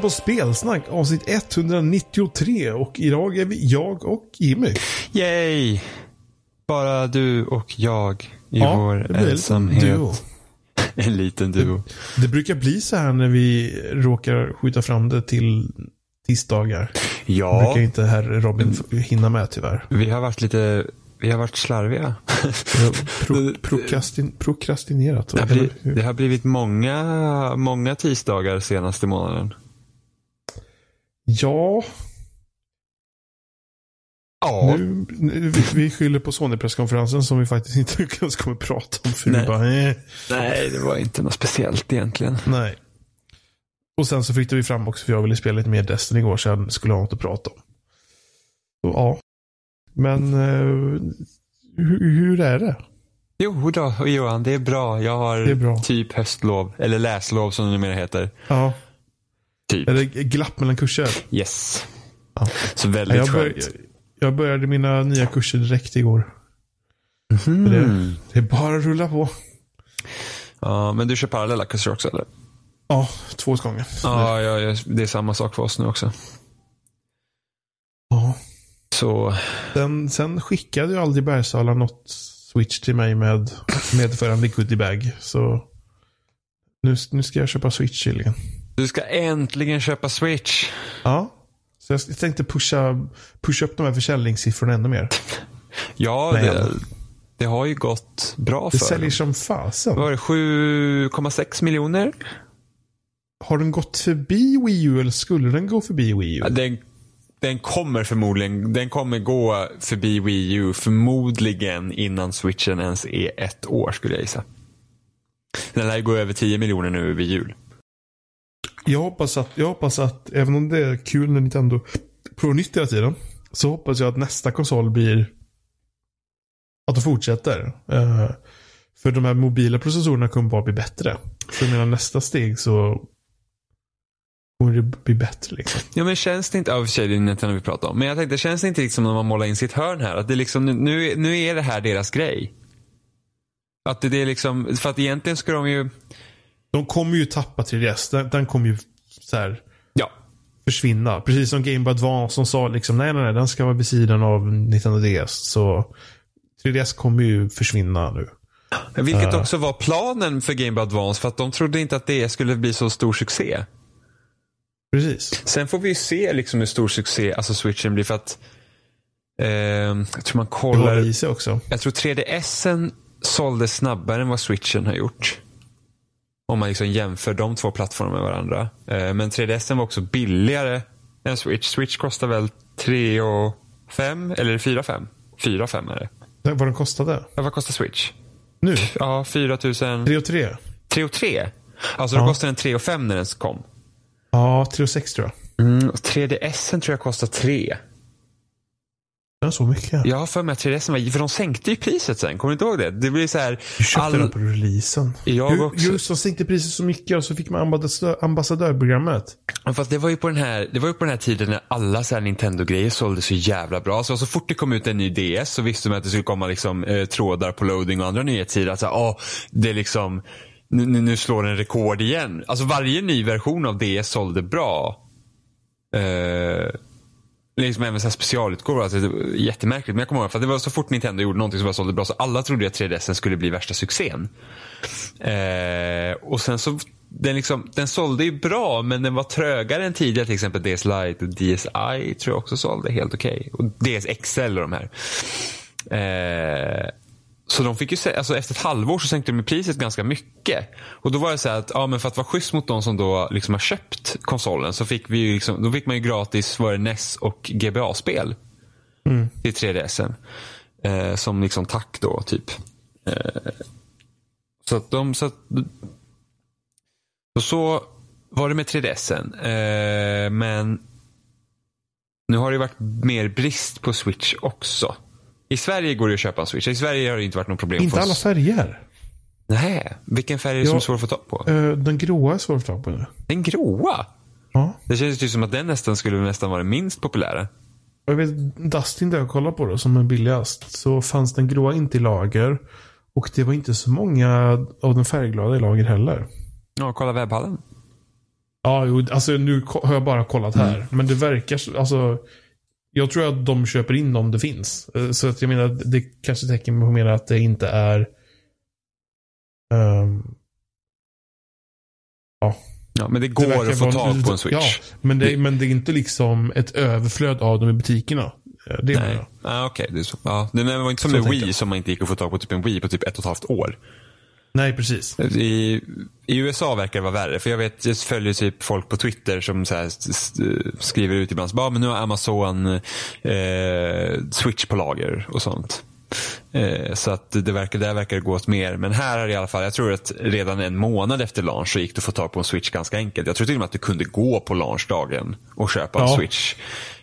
på Spelsnack avsnitt 193 och idag är vi jag och Jimmy. Yay! Bara du och jag i Ja, vår det ensamhet. duo. En liten duo. Det brukar bli så här när vi råkar skjuta fram det till tisdagar. Det Ja, brukar inte herr Robin hinna med tyvärr. vi har varit lite, vi har varit slarviga. Pro, prokrastin, prokrastinerat. Det har, blivit, det har blivit många, många tisdagar senaste månaden. Ja, Ja. nu, nu, vi, vi skyller på Sony-presskonferensen som vi faktiskt inte ens kommer prata om. För Nej. bara, eh, Nej, det var inte något speciellt egentligen. nej. Och sen så flyttade vi fram också för jag ville spela lite mer Destiny igår så jag skulle ha något att prata om. Så, ja. Men eh, hur, hur är det? Jo då, Johan, det är bra. Jag har är bra. typ höstlov, eller läslov som det numera heter. Ja. Typ. Är det glapp mellan kurser? Yes. Ja. Så väldigt Jag, bör, skönt. jag började mina nya kurser direkt igår. Mhm. Det, det är bara att rulla på. Ja, men du kör parallella kurser också eller? Ja, två gånger. Ja, ja, ja, det är samma sak för oss nu också. Ja. Så, Sen, sen skickade ju aldrig Bergsala något switch till mig med medförande goodiebag. Så nu, nu ska jag köpa switch tydligen. Du ska äntligen köpa Switch. Ja. Så jag tänkte pusha, pusha upp de här försäljningssiffrorna ännu mer. Ja, Nej, det, det har ju gått bra Det för säljer dem. som fasen. Var det 7,6 miljoner? Har den gått förbi Wii U eller skulle den gå förbi Wii U? Ja, Den, den kommer förmodligen, den kommer gå förbi Wii U förmodligen innan switchen ens är ett år skulle jag gissa. Den lär ju gå över 10 miljoner nu vid jul. Jag hoppas att, jag hoppas att även om det är kul när Nintendo provar nytt hela tiden. Så hoppas jag att nästa konsol blir att de fortsätter. Uh, för de här mobila processorerna kommer bara bli bättre. Så jag menar nästa steg så kommer det bli bättre liksom. Ja men känns det inte, ja och för sig det är Nintendo vi pratar om, men jag tänkte känns det inte liksom när man målar in sitt hörn här att det liksom, nu, nu är det här deras grej. Att det, det är liksom, för att egentligen ska de ju, de kommer ju tappa 3DS. Den, den kommer ju så här ja, försvinna. Precis som Game Boy Advance som sa liksom nej nej nej den ska vara vid sidan av Nintendo DS. Så 3DS kommer ju försvinna nu. vilket Ja. också var planen för Game Boy Advance för att de trodde inte att det skulle bli så stor succé. Precis. Sen får vi ju se liksom hur stor succé alltså switchen blir för att eh, jag tror man Det kollar, sig också. jag tror 3DSen sålde snabbare än vad switchen har gjort. Om man liksom jämför de två plattformarna med varandra. Eh, men 3DSen var också billigare än Switch. Switch kostar väl 3 och 5 eller 4 5? 4 5 är det. Vad den kostade? Ja, vad kostar Switch? Nu? Ja, 4 000. 3 och 3? 3 och 3? Alltså Ja. då kostade den 3 och 5 när den kom. Ja, 3 och 6 tror jag. Mm, och 3DSen tror jag kostar 3. Den så mycket. Jag har för mig att 3DSen var, för de sänkte ju priset sen. Kommer du inte ihåg det? Det blir så här. Du köpte all- den på releasen. Jag Ju- också. Just de sänkte priset så mycket och så fick man ambassadör, ambassadörprogrammet. Fast det var ju på den här, det var ju på den här tiden när alla så Nintendo-grejer sålde så jävla bra. Så, så fort det kom ut en ny DS så visste man att det skulle komma liksom, eh, trådar på loading och andra nyhetssidor. Alltså, åh, det är liksom, nu, nu- nu slår den rekord igen. Alltså varje ny version av DS sålde bra. Eh, liksom även så här specialutgåvor. Alltså, det var jättemärkligt. Men jag kommer ihåg för att det var så fort Nintendo gjorde någonting som bara sålde bra så alla trodde att 3DSen skulle bli värsta succén. Eh, och sen så den, liksom, den sålde ju bra men den var trögare än tidigare. Till exempel DS Lite och DSi tror jag också sålde helt okej. Och DS XL och de här. Eh, så de fick ju, alltså efter ett halvår så sänkte de priset ganska mycket. Och då var det så här att, ja men för att vara schysst mot de som då liksom har köpt konsolen så fick vi ju liksom, då fick man ju gratis, var NES och GBA-spel. Till 3DSen. Eh, som liksom tack då, typ. Eh, så att de, så att, och så var det med 3DSen. Eh, men nu har det varit mer brist på Switch också. I Sverige går det att köpa en Switch. I Sverige har det inte varit något problem. Inte alla färger. Nej, vilken färg är det som Ja. är svår att få tag på? Eh, Den gråa är svår att få tag på nu. Den gråa? Ja. Det känns ju som att den nästan skulle nästan vara den minst populära. Jag vet, Dustin där jag kollade på det som är billigast. Så fanns den gråa inte i lager. Och det var inte så många av den färgglada i lager heller. Ja, kolla webbhallen. Ja, jo, alltså nu har jag bara kollat här. Mm. Men det verkar, så- alltså. Jag tror att de köper in om det finns. Eh, Så att jag menar, det kanske täcker på mer att det inte är... ehm, Ja, men det det går verkar att få tag på en Switch. Ja, men det, men det är inte liksom ett överflöd av dem i butikerna. Eh, Det Nej. Ah, Okej, det är så. Ja, det var inte som Så med Wii jag. som man inte gick att få tag på typ en Wii på typ ett och ett halvt år. Nej, precis. I, I USA verkar det vara värre. För jag vet, jag följer typ folk på Twitter som så skriver ut ibland. Så bara, "Ah, men nu har Amazon eh, Switch på lager och sånt. Eh, så att det verkar, där verkar det gå åt mer. Men här är det i alla fall, jag tror att redan en månad efter launch så gick det att få tag på en Switch ganska enkelt. Jag tror till och med att du kunde gå på launchdagen och köpa en Ja. Switch.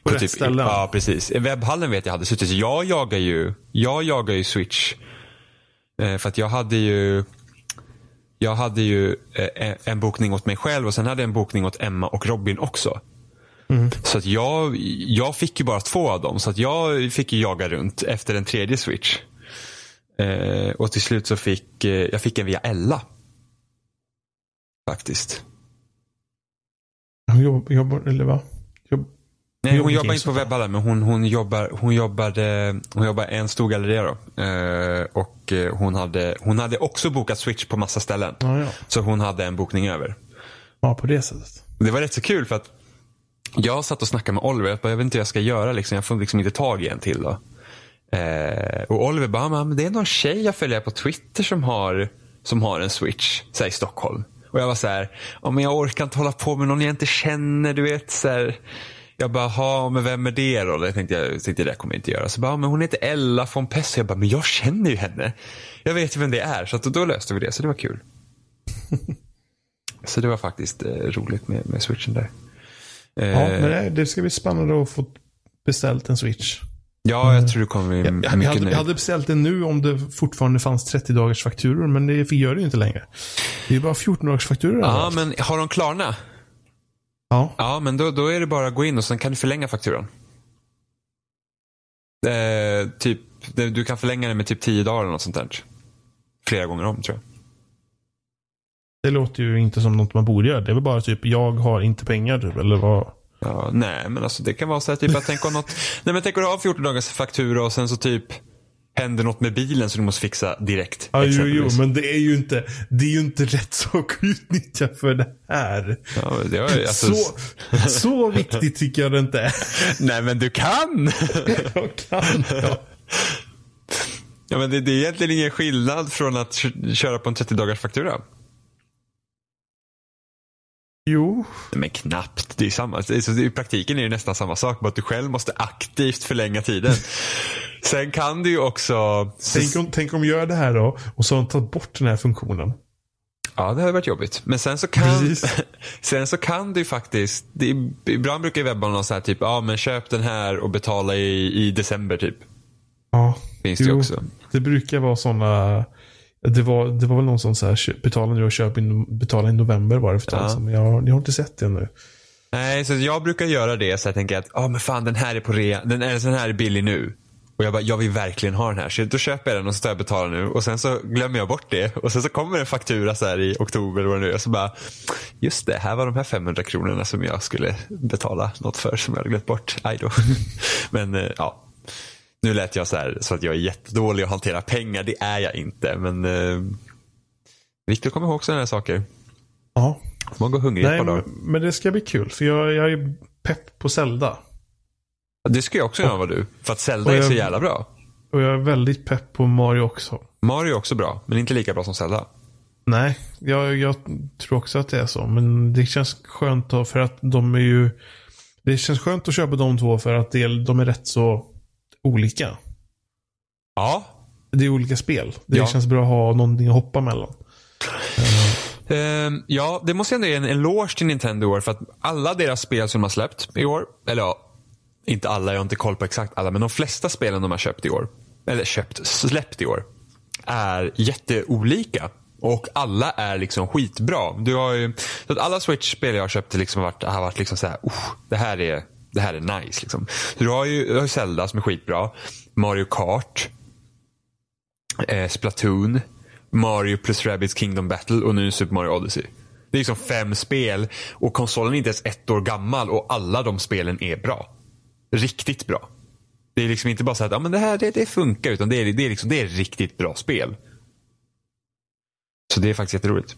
På rätt ställen. Ja, precis. Webbhallen vet jag hade suttit. Jag jagar ju, jag jagar ju Switch. Eh, för att jag hade ju jag hade ju eh, en bokning åt mig själv och sen hade jag en bokning åt Emma och Robin också. Så att jag, jag fick ju bara två av dem. Så att jag fick ju jaga runt efter en tredje switch. Eh, och till slut så fick eh, jag fick en via Ella. Faktiskt. Hon jobb- jobbar, eller va? Nej, hon Jobbar inte på Workshop. webbhallen men hon, hon, jobbar, hon, jobbade, hon jobbar en stor galleria då. Eh, och eh, hon hade, hon hade också bokat switch på massa ställen. ja, ja. Så hon hade en bokning över. ja, på det sättet. Det var rätt så kul för att jag satt och snackade med Oliver. Jag, bara, jag vet inte hur jag ska göra. Liksom. Jag får liksom inte tag i en till. Då. Eh, och Oliver bara, "Ja, men det är någon tjej jag följer på Twitter som har, som har en switch så här, i Stockholm. Och jag var så här, ja, men jag orkar inte hålla på med någon jag inte känner. Du vet, så här. Jag bara, ha, men vem är det då? Jag tänkte, jag tänkte det kommer jag inte göra. Så bara, "Ja, men hon heter Ella von Pess. Jag bara, men jag känner ju henne. Jag vet ju vem det är. Så att då löste vi det, så det var kul. så det var faktiskt eh, roligt med, med switchen där. Ja, Eh, men det, ska bli spännande att få beställt en Switch. Ja, jag tror det kommer bli Jag, jag, mycket hade, nu. jag hade beställt den nu om det fortfarande fanns 30 dagars fakturor, men det gör det ju inte längre. Det är ju bara 14 dagars fakturor Ja, men har de Klarna? Ja, Ja, men då, då är det bara att gå in och sen kan du förlänga fakturan. Eh, typ, du kan förlänga den med typ 10 dagar eller något sånt där. Flera gånger om tror jag. det låter ju inte som något man borde göra. Det är väl bara typ, jag har inte pengar typ, eller vad? Ja, nej, men alltså det kan vara så här typ att tänk om något, nej men tänk om du har 14 dagars faktura och sen så typ händer något med bilen som du måste fixa direkt. Ja, jo, jo, men det är ju inte, det är ju inte rätt sak att utnyttja för det här. Ja, det var, alltså, Så, så viktigt tycker jag det inte är. Nej, men du kan! Jag kan, ja. Ja, men det, det är egentligen ingen skillnad från att kö- köra på en 30 dagars faktura. Jo, Men knappt. Det är samma. Det så, I praktiken är det nästan samma sak. Bara att du själv måste aktivt förlänga tiden. Sen kan du ju också... tänk om, tänk om gör det här då, och så har de tagit bort den här funktionen. Ja, det hade varit jobbigt. Men sen så kan, sen så kan du faktiskt... Det, ibland brukar webbarna ha så här typ, ja men köp den här och betala i, i december typ. Ja, Finns det ju också. Det brukar vara sådana det var, det var väl någon som så här, "Kö- betala nu och köp in, betala i november var det för Ja. Men jag, jag har inte sett det ännu. Nej, så jag brukar göra det så jag tänker att, ja men fan den här är på rea, den, är, den här är billig nu. Och jag bara, jag vill verkligen ha den här. Så då köper jag den och så tar jag och betalar nu. Och sen så glömmer jag bort det. Och sen så kommer en faktura så här i oktober eller vad det nu är. Så bara, just det, här var de här 500 kronorna som jag skulle betala något för som jag hade glömt bort. Aj då. Men eh, ja, nu lät jag så här så att jag är jättedålig att hantera pengar. Det är jag inte. Men eh, att komma ihåg sådana här saker. Ja. Man går hungrig ett Nej, par men, dagar. men det ska bli kul. För jag, jag är pepp på Zelda. Det ska jag också göra vad du. För att Zelda Och är så jag- jävla bra. Och jag är väldigt pepp på Mario också. Mario är också bra, men inte lika bra som Zelda. Nej, jag, jag tror också att det är så. Men det känns skönt då för att de är ju... Det känns skönt att köpa de två för att de är rätt så olika. Ja. Det är olika spel. Det Ja. känns bra att ha någonting att hoppa mellan. Ehm, ja, det måste jag ändå ge en eloge till Nintendo i år för att alla deras spel som de har släppt i år, eller ja, inte alla, jag har inte koll på exakt alla, men de flesta spelen de har köpt i år, eller köpt, släppt i år, är jätteolika. Och alla är liksom skitbra. Du har ju, så att alla Switch-spel jag har köpt liksom har varit, har varit liksom så här, "Oh, det här är det här är nice. Liksom. Så du har ju du har Zelda som är skitbra. Mario Kart. Eh, Splatoon. Mario plus Rabbids Kingdom Battle och nu Super Mario Odyssey. Det är liksom fem spel och konsolen är inte ens ett år gammal och alla de spelen är bra. Riktigt bra. Det är liksom inte bara så att ja, men det här det, det funkar utan det är, det, är liksom, det är riktigt bra spel. Så det är faktiskt jätteroligt.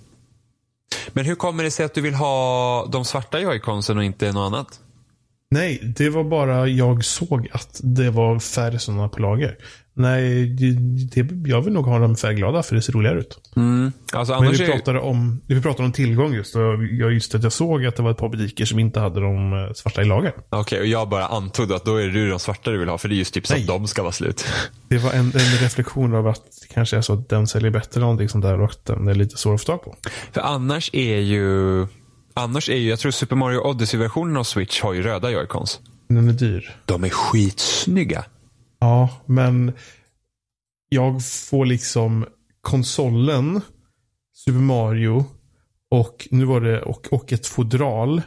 Men hur kommer det sig att du vill ha de svarta joyconsen och inte något annat? Nej, det var bara jag såg att det var färre sådana på lager. Nej, det, det, jag vill nog ha dem färgglada för det ser roligare ut. Mm. Alltså, Men vi pratade, om, vi pratade om tillgång just och jag, just att jag såg att det var ett par butiker som inte hade de eh, svarta i lager. Okej, okay, och jag bara antog att då är det de svarta du vill ha för det är just typ så Nej. att de ska vara slut. Det var en, en reflektion av att det kanske är så att den säljer bättre eller någonting sånt där och att den är lite svår att få tag på. För annars är ju Annars är ju, jag tror Super Mario Odyssey-versionen av Switch har ju röda joycons. Den är dyr. De är skitsnygga. Ja, men jag får liksom konsolen, Super Mario och nu var det och, och ett fodral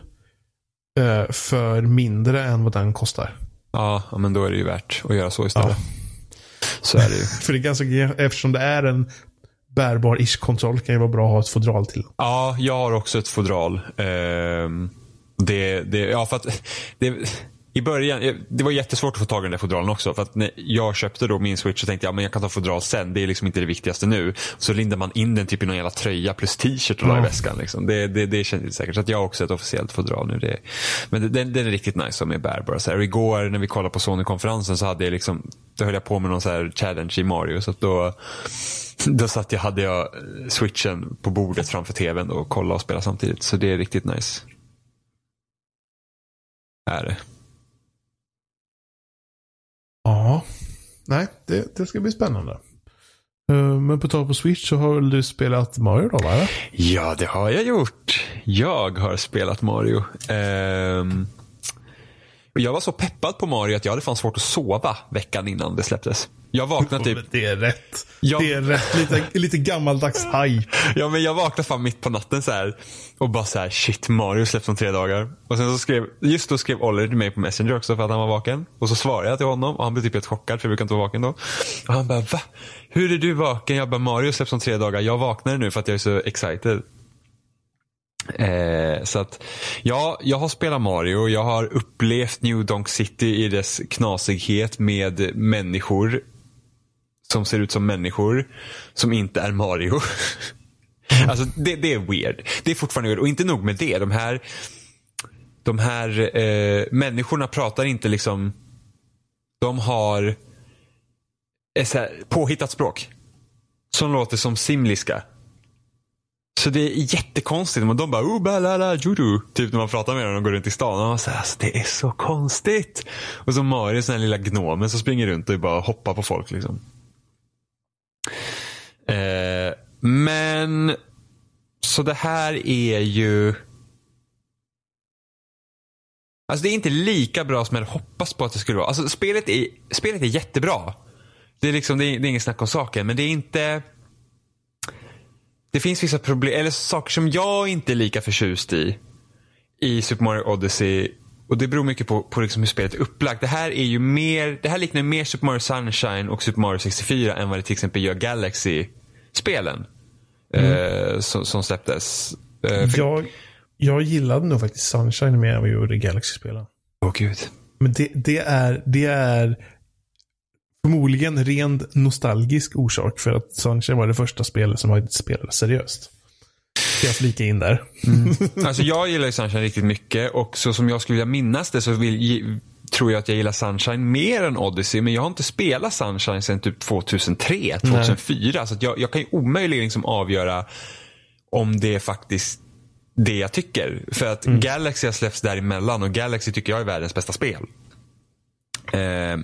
eh, för mindre än vad den kostar. Ja, men då är det ju värt att göra så istället. Ja. Så är det ju. för det är ganska, eftersom det är en bärbar ish-kontroll kan ju vara bra att ha ett fodral till. Ja, jag har också ett fodral. Eh, det, det, ja, för att det, i början, det var jättesvårt att få tag i den där fodralen också. För att när jag köpte då min switch så tänkte jag men jag kan ta fodral sen. Det är liksom inte det viktigaste nu. Så lindar man in den typ i någon jävla tröja plus t-shirt och mm. i väskan. Liksom. Det, det, det känns inte säkert. Så att jag har också ett officiellt fodral nu. Det, men den, den är riktigt nice som är bärbar. Så här, igår när vi kollade på Sony-konferensen så hade jag liksom, då höll jag på med någon så här challenge i Mario. Så då, då satt jag, hade jag switchen på bordet framför tvn och kollade och spelade samtidigt. Så det är riktigt nice. Är det. Ja. Nej, det, det ska bli spännande. Uh, men på tal på Switch så har väl du spelat Mario då, va? Ja, det har jag gjort. Jag har spelat Mario. Uh, jag var så peppad på Mario att jag hade fan svårt att sova veckan innan det släpptes. Jag vaknade typ... Det är rätt. Jag... Det är rätt. Lite, lite gammaldags hype. Ja, men jag vaknade fan mitt på natten så här och bara så här, shit, Mario släpps om tre dagar. Och sen så skrev, just då skrev Oliver till mig på Messenger också för att han var vaken. Och så svarade jag till honom och han blev typ helt chockad för jag brukar inte vara vaken då. Och han bara, va? Hur är du vaken? Jag bara, Mario släpps om tre dagar. Jag vaknade nu för att jag är så excited. Eh, så att, ja, jag har spelat Mario. Jag har upplevt New Donk City i dess knasighet med människor som ser ut som människor som inte är Mario. alltså det, det, är weird. Det är fortfarande weird. Och inte nog med det. De här, de här eh, människorna pratar inte liksom. De har ett så här, påhittat språk. Som låter som simliska. Så det är jättekonstigt. Men de bara oh, balala, judu. Typ när man pratar med dem och går runt i stan. Och man säger, alltså, det är så konstigt. Och så Mario, den här lilla gnomen som springer runt och bara hoppar på folk. Liksom. Eh, men så det här är ju Alltså det är inte lika bra som jag hade hoppats på att det skulle vara. Alltså spelet är, spelet är jättebra. Det är liksom, det är, det är inget snack om saken. Men det är inte det finns vissa problem, eller saker som jag inte är lika förtjust i. I Super Mario Odyssey. Och det beror mycket på, på liksom hur spelet är upplagt. Det här är ju mer, det här liknar mer Super Mario Sunshine och Super Mario 64 än vad det till exempel gör Galaxy-spelen. Mm. Eh, som, som släpptes. Eh, för... jag, jag gillade nog faktiskt Sunshine mer än vad jag gjorde Galaxy-spelen. Åh oh, gud. Men det, det, är, det är Förmodligen rent nostalgisk orsak för att Sunshine var det första spelet som jag spelade seriöst. Ska jag flika in där. Mm. Alltså jag gillar Sunshine riktigt mycket och så som jag skulle vilja minnas det så vill, tror jag att jag gillar Sunshine mer än Odyssey. Men jag har inte spelat Sunshine sedan typ 2003, 2004. Nej. Så jag, jag, kan ju omöjligen liksom avgöra om det är faktiskt det jag tycker. För att mm. Galaxy har släppts däremellan och Galaxy tycker jag är världens bästa spel. Eh,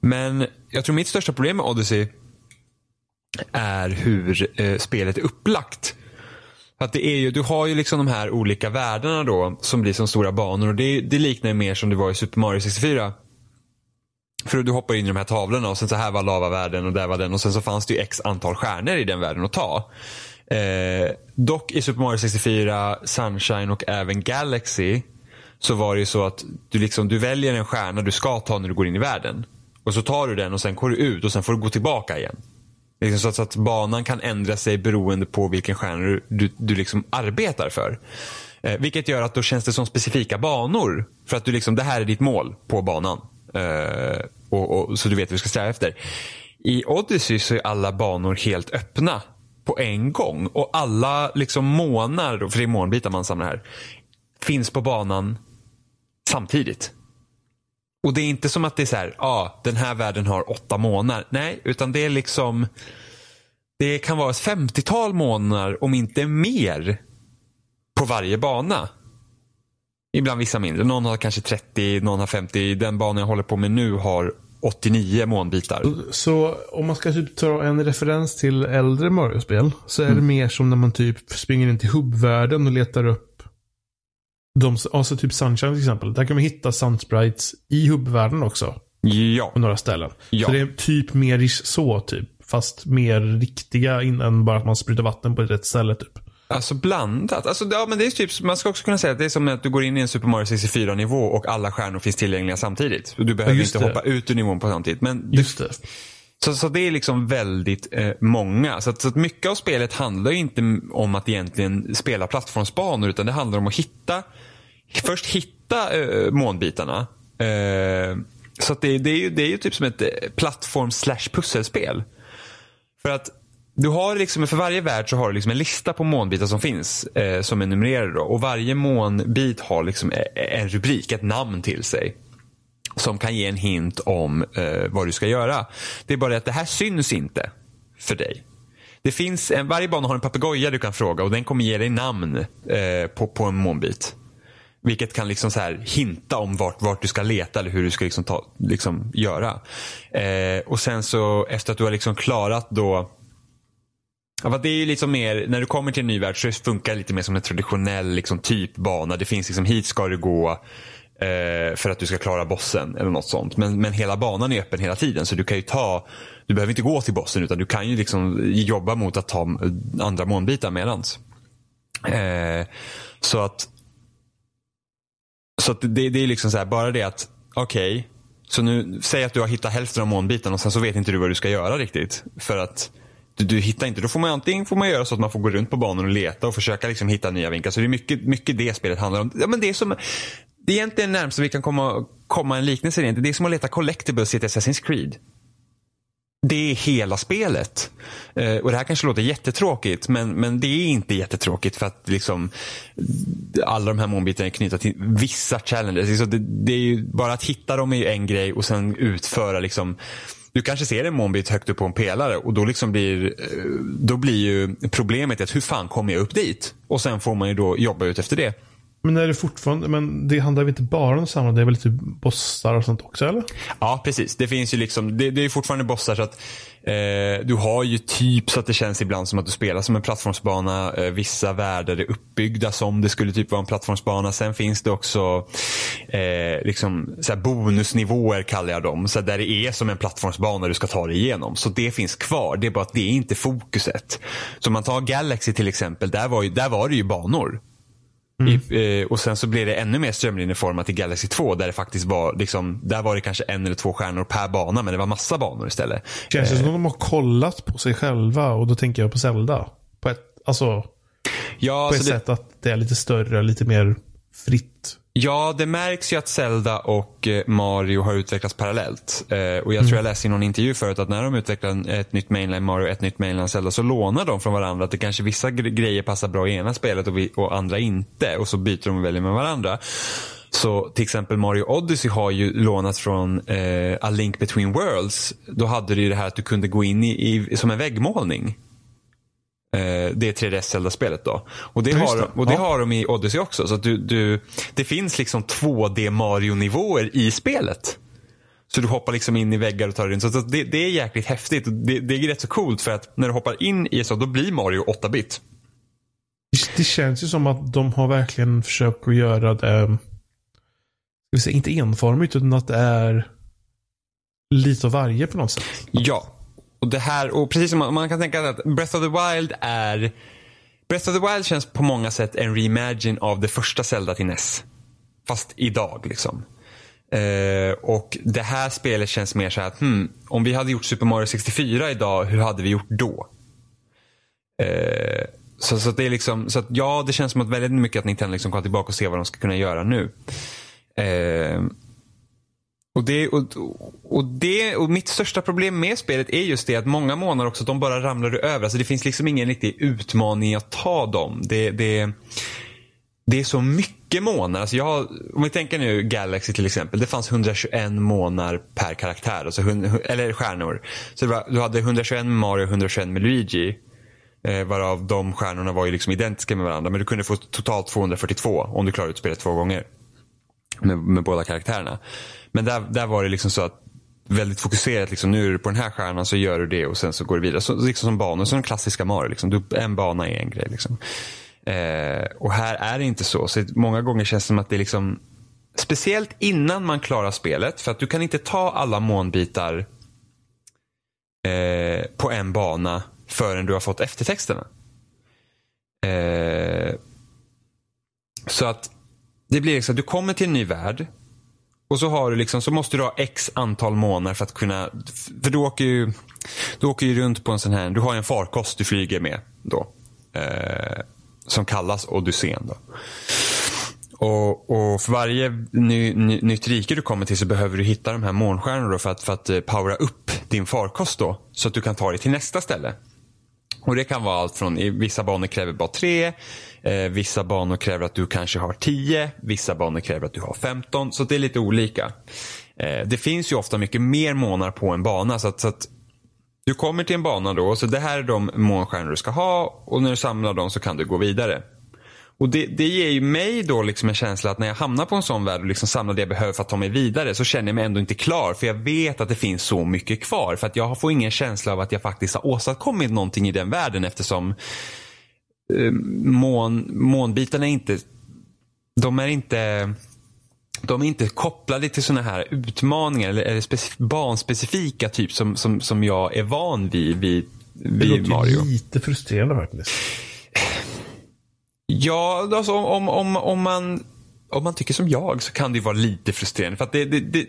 men jag tror mitt största problem med Odyssey är hur eh, spelet är upplagt. Att det är ju, du har ju liksom de här olika världarna då som blir som stora banor och det, det liknar mer som det var i Super Mario 64. För du hoppar in i de här tavlorna och sen så här var lavavärlden och där var den och sen så fanns det ju x antal stjärnor i den världen att ta. Eh, dock i Super Mario 64, Sunshine och även Galaxy så var det ju så att du, liksom, du väljer en stjärna du ska ta när du går in i världen. Och så tar du den och sen går du ut och sen får du gå tillbaka igen. Liksom så, att, så att banan kan ändra sig beroende på vilken stjärna du, du, du liksom arbetar för. Eh, vilket gör att då känns det som specifika banor. För att du liksom, det här är ditt mål på banan. Eh, och, och, så du vet vad du ska sträva efter. I Odyssey så är alla banor helt öppna på en gång. Och alla liksom månar, för det är månbitar man samlar här, finns på banan samtidigt. Och det är inte som att det är så här, ja, ah, den här världen har åtta månader. Nej, utan det är liksom, det kan vara ett femtiotal månader, om inte mer, på varje bana. Ibland vissa mindre. Någon har kanske 30, någon har 50. Den banan jag håller på med nu har 89 månbitar. Så om man ska typ ta en referens till äldre Mario-spel så är mm. det mer som när man typ springer in till hubbvärlden och letar upp de, alltså typ Sunshine till exempel. Där kan man hitta Sunsprites i hubbvärlden också. Ja. På några ställen. Ja. Så det är typ mer så typ. Fast mer riktiga innan bara att man sprutar vatten på ett rätt ställe typ. Alltså blandat. Alltså, ja, men det är typ, man ska också kunna säga att det är som att du går in i en Super Mario 64 nivå och alla stjärnor finns tillgängliga samtidigt. Du behöver inte det. hoppa ut ur nivån på samtidigt. Men just det. Så, så det är liksom väldigt eh, många. Så, att, så att mycket av spelet handlar inte om att egentligen spela plattformsbanor utan det handlar om att hitta först hitta eh, månbitarna. Eh, så att det, det, är ju, det är ju typ som ett eh, plattform slash pusselspel. För att du har liksom, för varje värld så har du liksom en lista på månbitar som finns eh, som är numrerade. Då. Och varje månbit har liksom eh, en rubrik, ett namn till sig. Som kan ge en hint om eh, vad du ska göra. Det är bara det att det här syns inte för dig. Det finns en, varje bana har en papegoja du kan fråga och den kommer ge dig namn eh, på, på en månbit. Vilket kan liksom så här hinta om vart, vart du ska leta eller hur du ska liksom ta, liksom göra. Eh, och sen så efter att du har liksom klarat då Ja, det är ju liksom mer, när du kommer till en ny värld så funkar det lite mer som en traditionell liksom, typ bana. Det finns liksom, hit ska du gå eh, för att du ska klara bossen eller något sånt. Men, men hela banan är öppen hela tiden så du kan ju ta, du behöver inte gå till bossen utan du kan ju liksom jobba mot att ta eh, andra månbitar medans. Eh, så att så att det, det är liksom så här, bara det att, okej, okay, så nu, säg att du har hittat hälften av månbiten och sen så vet inte du vad du ska göra riktigt. För att du, du hittar inte. Då får man antingen får man göra så att man får gå runt på banan och leta och försöka liksom hitta nya vinklar. Så det är mycket, mycket det spelet handlar om. Ja, men det är som, det är egentligen närmst vi kan komma, komma en liknelse. Det är som att leta collectibles i ett Assassin's Creed. Det är hela spelet. Eh, och det här kanske låter jättetråkigt men, men det är inte jättetråkigt för att liksom alla de här månbitarna är knutna till vissa challenges. Liksom det, det, är ju, bara att hitta dem är ju en grej och sen utföra liksom du kanske ser en månbit högt upp på en pelare och då, liksom blir, eh, då blir ju problemet att hur fan kommer jag upp dit? Och sen får man ju då jobba ut efter det. Men är det fortfarande, men det handlar väl inte bara om samma, det är väl typ bossar och sånt också eller? Ja precis, det finns ju liksom, det, det är fortfarande bossar så att eh, du har ju typ så att det känns ibland som att du spelar som en plattformsbana. Eh, vissa världar är uppbyggda som det skulle typ vara en plattformsbana. Sen finns det också eh, liksom, så bonusnivåer kallar jag dem. Så där det är som en plattformsbana du ska ta dig igenom. Så det finns kvar, det är bara att det är inte fokuset. Så om man tar Galaxy till exempel, där var, ju, där var det ju banor. Mm. I, eh, och sen så blev det ännu mer strömlinjeformat i Galaxy 2 där det faktiskt var, liksom, där var det kanske en eller två stjärnor per bana men det var massa banor istället. Känns det eh. som de har kollat på sig själva och då tänker jag på Zelda. På ett, alltså, ja, på ett sätt det... att det är lite större, lite mer fritt. Ja, det märks ju att Zelda och eh, Mario har utvecklats parallellt. Eh, och jag tror jag mm. läste i någon intervju förut att när de utvecklar ett nytt mainline Mario och ett nytt mainline Zelda så lånar de från varandra. Att det kanske vissa grejer passar bra i ena spelet och, vi, och andra inte. Och så byter de och väljer med varandra. Så till exempel Mario Odyssey har ju lånat från eh, A Link Between Worlds. Då hade du ju det här att du kunde gå in i, i som en väggmålning. Eh, det 3DS Zelda-spelet då. Och det, har, och det ja. har de i Odyssey också. Så du, du, det finns liksom 2D Mario-nivåer i spelet. Så du hoppar liksom in i väggar och tar dig in. Så det, det är jäkligt häftigt. Det, det är rätt så coolt för att när du hoppar in i så, då blir Mario 8-bit. Det känns ju som att de har verkligen försökt att göra det, ska säga, inte enformigt, utan att det är lite av varje på något sätt. Ja, och det här, och precis som man, man, kan tänka att Breath of the Wild är Breath of the Wild känns på många sätt en reimagine av det första Zelda till NES. Fast idag liksom. Eh, och det här spelet känns mer så här att hmm, om vi hade gjort Super Mario 64 idag, hur hade vi gjort då? Eh, så, så det är liksom, så att ja, det känns som att väldigt mycket att Nintendo liksom kommer tillbaka och ser vad de ska kunna göra nu. Eh, och, det, och, och, det, och mitt största problem med spelet är just det att många månader också, de bara ramlar över. Alltså det finns liksom ingen riktig utmaning att ta dem. Det, det, det är så mycket månader. Alltså jag har, om vi tänker nu Galaxy till exempel. Det fanns 121 månader per karaktär. Alltså, eller stjärnor. Så var, du hade 121 med Mario och 121 med Luigi. Eh, varav de stjärnorna var ju liksom identiska med varandra. Men du kunde få totalt 242 om du klarade ut spelet två gånger. Med, med båda karaktärerna. Men där, där var det liksom så att väldigt fokuserat. Liksom, nu är du på den här stjärnan så gör du det och sen så går du vidare. Så, liksom som banor, som de klassiska Mario. Liksom. Du, en bana är en grej. Liksom. Eh, och här är det inte så. Så många gånger känns det som att det är liksom Speciellt innan man klarar spelet. För att du kan inte ta alla månbitar eh, på en bana förrän du har fått eftertexterna. Eh, så att det blir liksom, du kommer till en ny värld. Och så har du liksom, så måste du ha x antal månader för att kunna, för du åker ju, du åker ju runt på en sån här, du har en farkost du flyger med då. Eh, som kallas Odysseen. Då. Och, och, för varje ny, ny, nytt rike du kommer till så behöver du hitta de här månstjärnorna för att, för att eh, powera upp din farkost då. Så att du kan ta dig till nästa ställe. Och Det kan vara allt från, i vissa banor kräver bara tre, eh, vissa banor kräver att du kanske har 10, vissa banor kräver att du har femton. Så det är lite olika. Eh, det finns ju ofta mycket mer månar på en bana. så att, så att du kommer till en bana då, så det här är de månstjärnor du ska ha och när du samlar dem så kan du gå vidare. Och det, det ger ju mig då liksom en känsla att när jag hamnar på en sån värld och liksom samlar det jag behöver för att ta mig vidare så känner jag mig ändå inte klar. För jag vet att det finns så mycket kvar. För att jag får ingen känsla av att jag faktiskt har åstadkommit någonting i den världen eftersom mån, månbitarna är inte, de är inte de är inte kopplade till sådana här utmaningar eller, eller banspecifika typ som, som, som jag är van vid vid, vid det låter Mario. lite frustrerande faktiskt. Ja, alltså om, om, om, man, om man tycker som jag så kan det vara lite frustrerande. För det, det, det,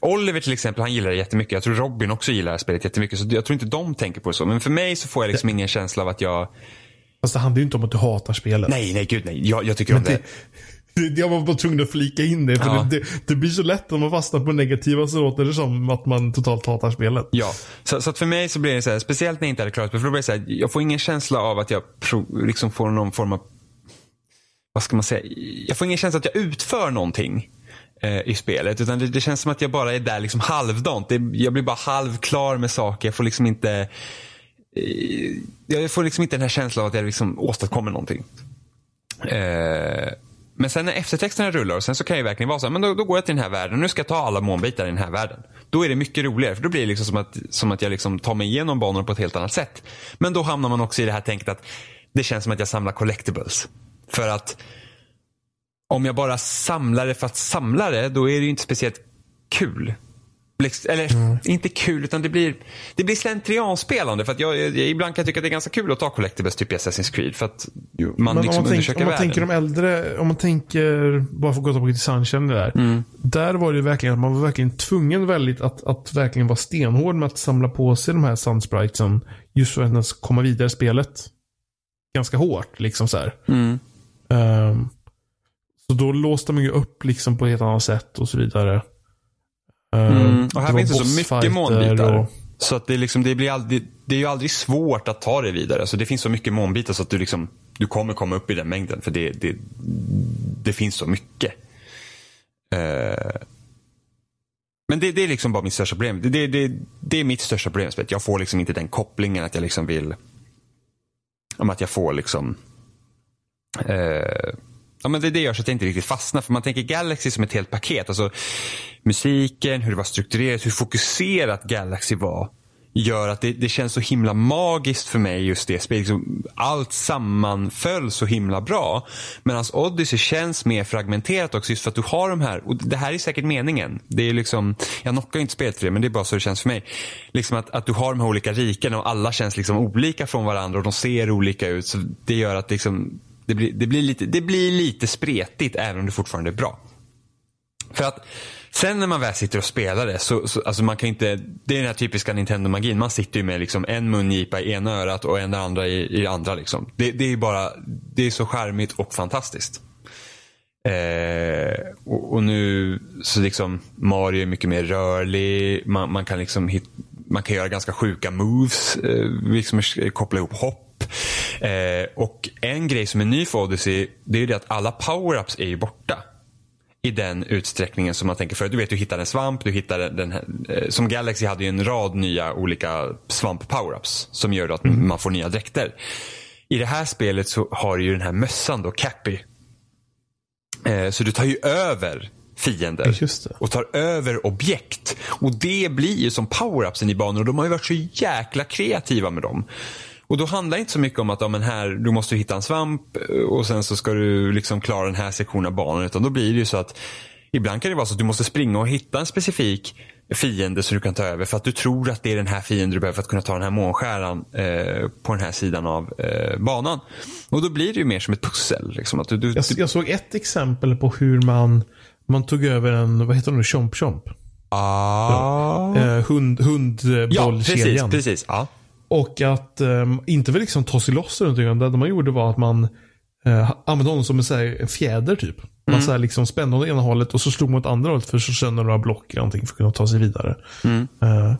Oliver till exempel, han gillar det jättemycket. Jag tror Robin också gillar det här spelet jättemycket. Så jag tror inte de tänker på det så. Men för mig så får jag liksom ingen känsla av att jag... Fast det handlar ju inte om att du hatar spelet. Nej, nej, gud nej. Jag, jag tycker Men om det. Jag var bara tvungen att flika in det. För ja. det, det, det, blir så lätt om man fastnar på negativa så låter det som att man totalt hatar spelet. Ja, så, så för mig så blir det så här, speciellt när jag inte hade klarat det. För då blir det så här, jag får ingen känsla av att jag pro, liksom får någon form av, vad ska man säga, jag får ingen känsla att jag utför någonting eh, i spelet. Utan det, det, känns som att jag bara är där liksom halvdant. Det, jag blir bara halvklar med saker. Jag får liksom inte, Eh, jag får liksom inte den här känslan av att jag liksom åstadkommer någonting. Eh, men sen när eftertexterna rullar och sen så kan jag verkligen vara så här, men då, då går jag till den här världen och nu ska jag ta alla månbitar i den här världen. Då är det mycket roligare för då blir det liksom som att, som att jag liksom tar mig igenom banorna på ett helt annat sätt. Men då hamnar man också i det här tänket att det känns som att jag samlar collectibles. För att om jag bara samlar det för att samla det, då är det ju inte speciellt kul. Eller mm. inte kul, utan det blir, det blir slentrianspelande. För att jag, jag, ibland kan jag tycka att det är ganska kul att ta collectibles typ i Assassin's Creed. För att man liksom om man, tänk, om man tänker de äldre, om man tänker, bara för att gå tillbaka till Sunshine där. Mm. Där var det verkligen att man var verkligen tvungen väldigt att, att verkligen vara stenhård med att samla på sig de här Sunspritesen. Just för att ens komma vidare i spelet. Ganska hårt liksom så mm. um, så då låste man ju upp liksom på ett helt annat sätt och så vidare. Mm. Ehm, och här finns det så mycket månbitar. Och... Så att det, liksom, det, blir aldrig, det är ju aldrig svårt att ta det vidare. Alltså det finns så mycket månbitar så att du, liksom, du kommer komma upp i den mängden. För det, det, det finns så mycket. Uh... Men det, det, är liksom bara mitt största problem. Det, det, det är mitt största problem. Jag får liksom inte den kopplingen att jag liksom vill... Om att jag får liksom... Uh Ja, men det, det gör så att jag inte riktigt fastnar. För man tänker Galaxy som ett helt paket. Alltså musiken, hur det var strukturerat, hur fokuserat Galaxy var. Gör att det, det känns så himla magiskt för mig just det spelet. Liksom, allt sammanföll så himla bra. Medan Odyssey känns mer fragmenterat också just för att du har de här. Och det här är säkert meningen. Det är liksom, jag knockar inte spelet för det men det är bara så det känns för mig. Liksom att, att du har de här olika rikena och alla känns liksom olika från varandra och de ser olika ut. Så Det gör att liksom det blir, det, blir lite, det blir lite spretigt även om det fortfarande är bra. För att Sen när man väl sitter och spelar det så, så alltså man kan inte, det är den här typiska Nintendo-magin. Man sitter ju med liksom en mungipa i ena örat och en andra i, i det andra. Liksom. Det, det är bara, det är så charmigt och fantastiskt. Eh, och, och, nu så liksom Mario är mycket mer rörlig. Man, man kan liksom hit, man kan göra ganska sjuka moves. Eh, liksom koppla ihop hopp. Eh, och en grej som är ny för Odyssey det är ju det att alla power-ups är ju borta i den utsträckningen som man tänker för. Du vet, du hittar en svamp, du hittar den här, eh, som Galaxy hade ju en rad nya olika svamp powerups som gör att mm. man får nya dräkter. I det här spelet så har du ju den här mössan då, Cappy. Eh, så du tar ju över fiender och tar över objekt. Och det blir ju som powerupsen i banor och de har ju varit så jäkla kreativa med dem. Och då handlar det inte så mycket om att ja, men här, du måste hitta en svamp och sen så ska du liksom klara den här sektionen av banan. Utan då blir det ju så att ibland kan det vara så att du måste springa och hitta en specifik fiende som du kan ta över för att du tror att det är den här fienden du behöver för att kunna ta den här månskäran eh, på den här sidan av eh, banan. Och då blir det ju mer som ett pussel. Liksom, att du, du, jag, jag, såg ett exempel på hur man, man tog över en, vad heter det Chomp Chomp? Ah. Ja, eh, hund, hundbollkedjan. Ja, precis. precis. Ja. Och att um, inte väl liksom ta sig loss runt utan det man gjorde var att man uh, använde honom som en, så här, en fjäder typ. Man mm. så här, liksom spände åt ena hållet och så slog man åt andra hållet för slå sönder några block eller någonting för att kunna ta sig vidare. Mm. Uh,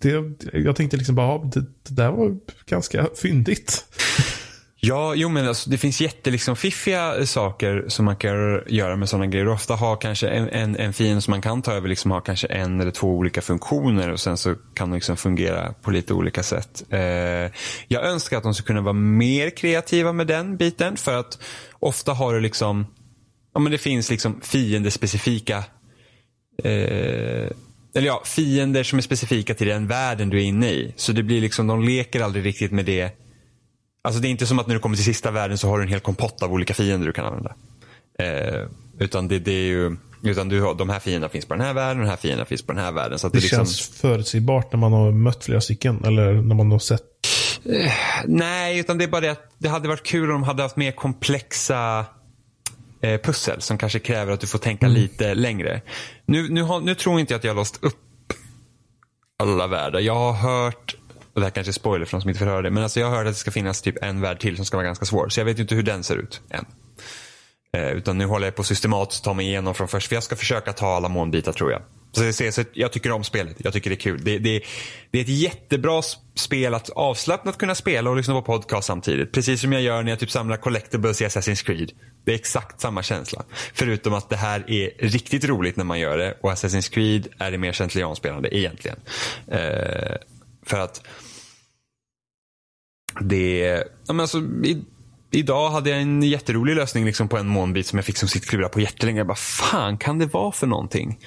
det, jag tänkte liksom bara, det, det där var ganska fyndigt. Ja, jo men alltså, det finns jättefiffiga liksom, eh, saker som man kan göra med sådana grejer. Ofta har kanske en, en, en fiende som man kan ta över liksom har kanske en eller två olika funktioner och sen så kan de liksom fungera på lite olika sätt. Eh, jag önskar att de skulle kunna vara mer kreativa med den biten för att ofta har du liksom, ja men det finns liksom fiendespecifika eh, eller ja, fiender som är specifika till den världen du är inne i. Så det blir liksom, de leker aldrig riktigt med det Alltså det är inte som att när du kommer till sista världen så har du en hel kompott av olika fiender du kan använda. Eh, utan det, det, är ju, utan du har, de här fienderna finns på den här världen och de här fienderna finns på den här världen. Så det, det liksom... känns förutsägbart när man har mött flera stycken eller när man har sett? Eh, nej, utan det är bara det att det hade varit kul om de hade haft mer komplexa eh, pussel som kanske kräver att du får tänka mm. lite längre. Nu, nu, har, nu tror inte jag att jag har låst upp alla världar. Jag har hört och det här kanske är spoiler för de som inte får höra det. Men alltså jag har hört att det ska finnas typ en värld till som ska vara ganska svår. Så jag vet inte hur den ser ut än. Eh, utan nu håller jag på systematiskt att ta mig igenom från först. För jag ska försöka ta alla månbitar tror jag. Så, så, så jag tycker om spelet. Jag tycker det är kul. Det, det, det är ett jättebra spel att avslappnat kunna spela och lyssna på podcast samtidigt. Precis som jag gör när jag typ samlar collectibles i Assassin's Creed. Det är exakt samma känsla. Förutom att det här är riktigt roligt när man gör det och Assassin's Creed är det mer gentilianspelande egentligen. Eh, för att det, ja men alltså, i, idag hade jag en jätterolig lösning liksom på en månbit som jag fick som sitt klura på jättelänge. Jag bara, fan kan det vara för någonting?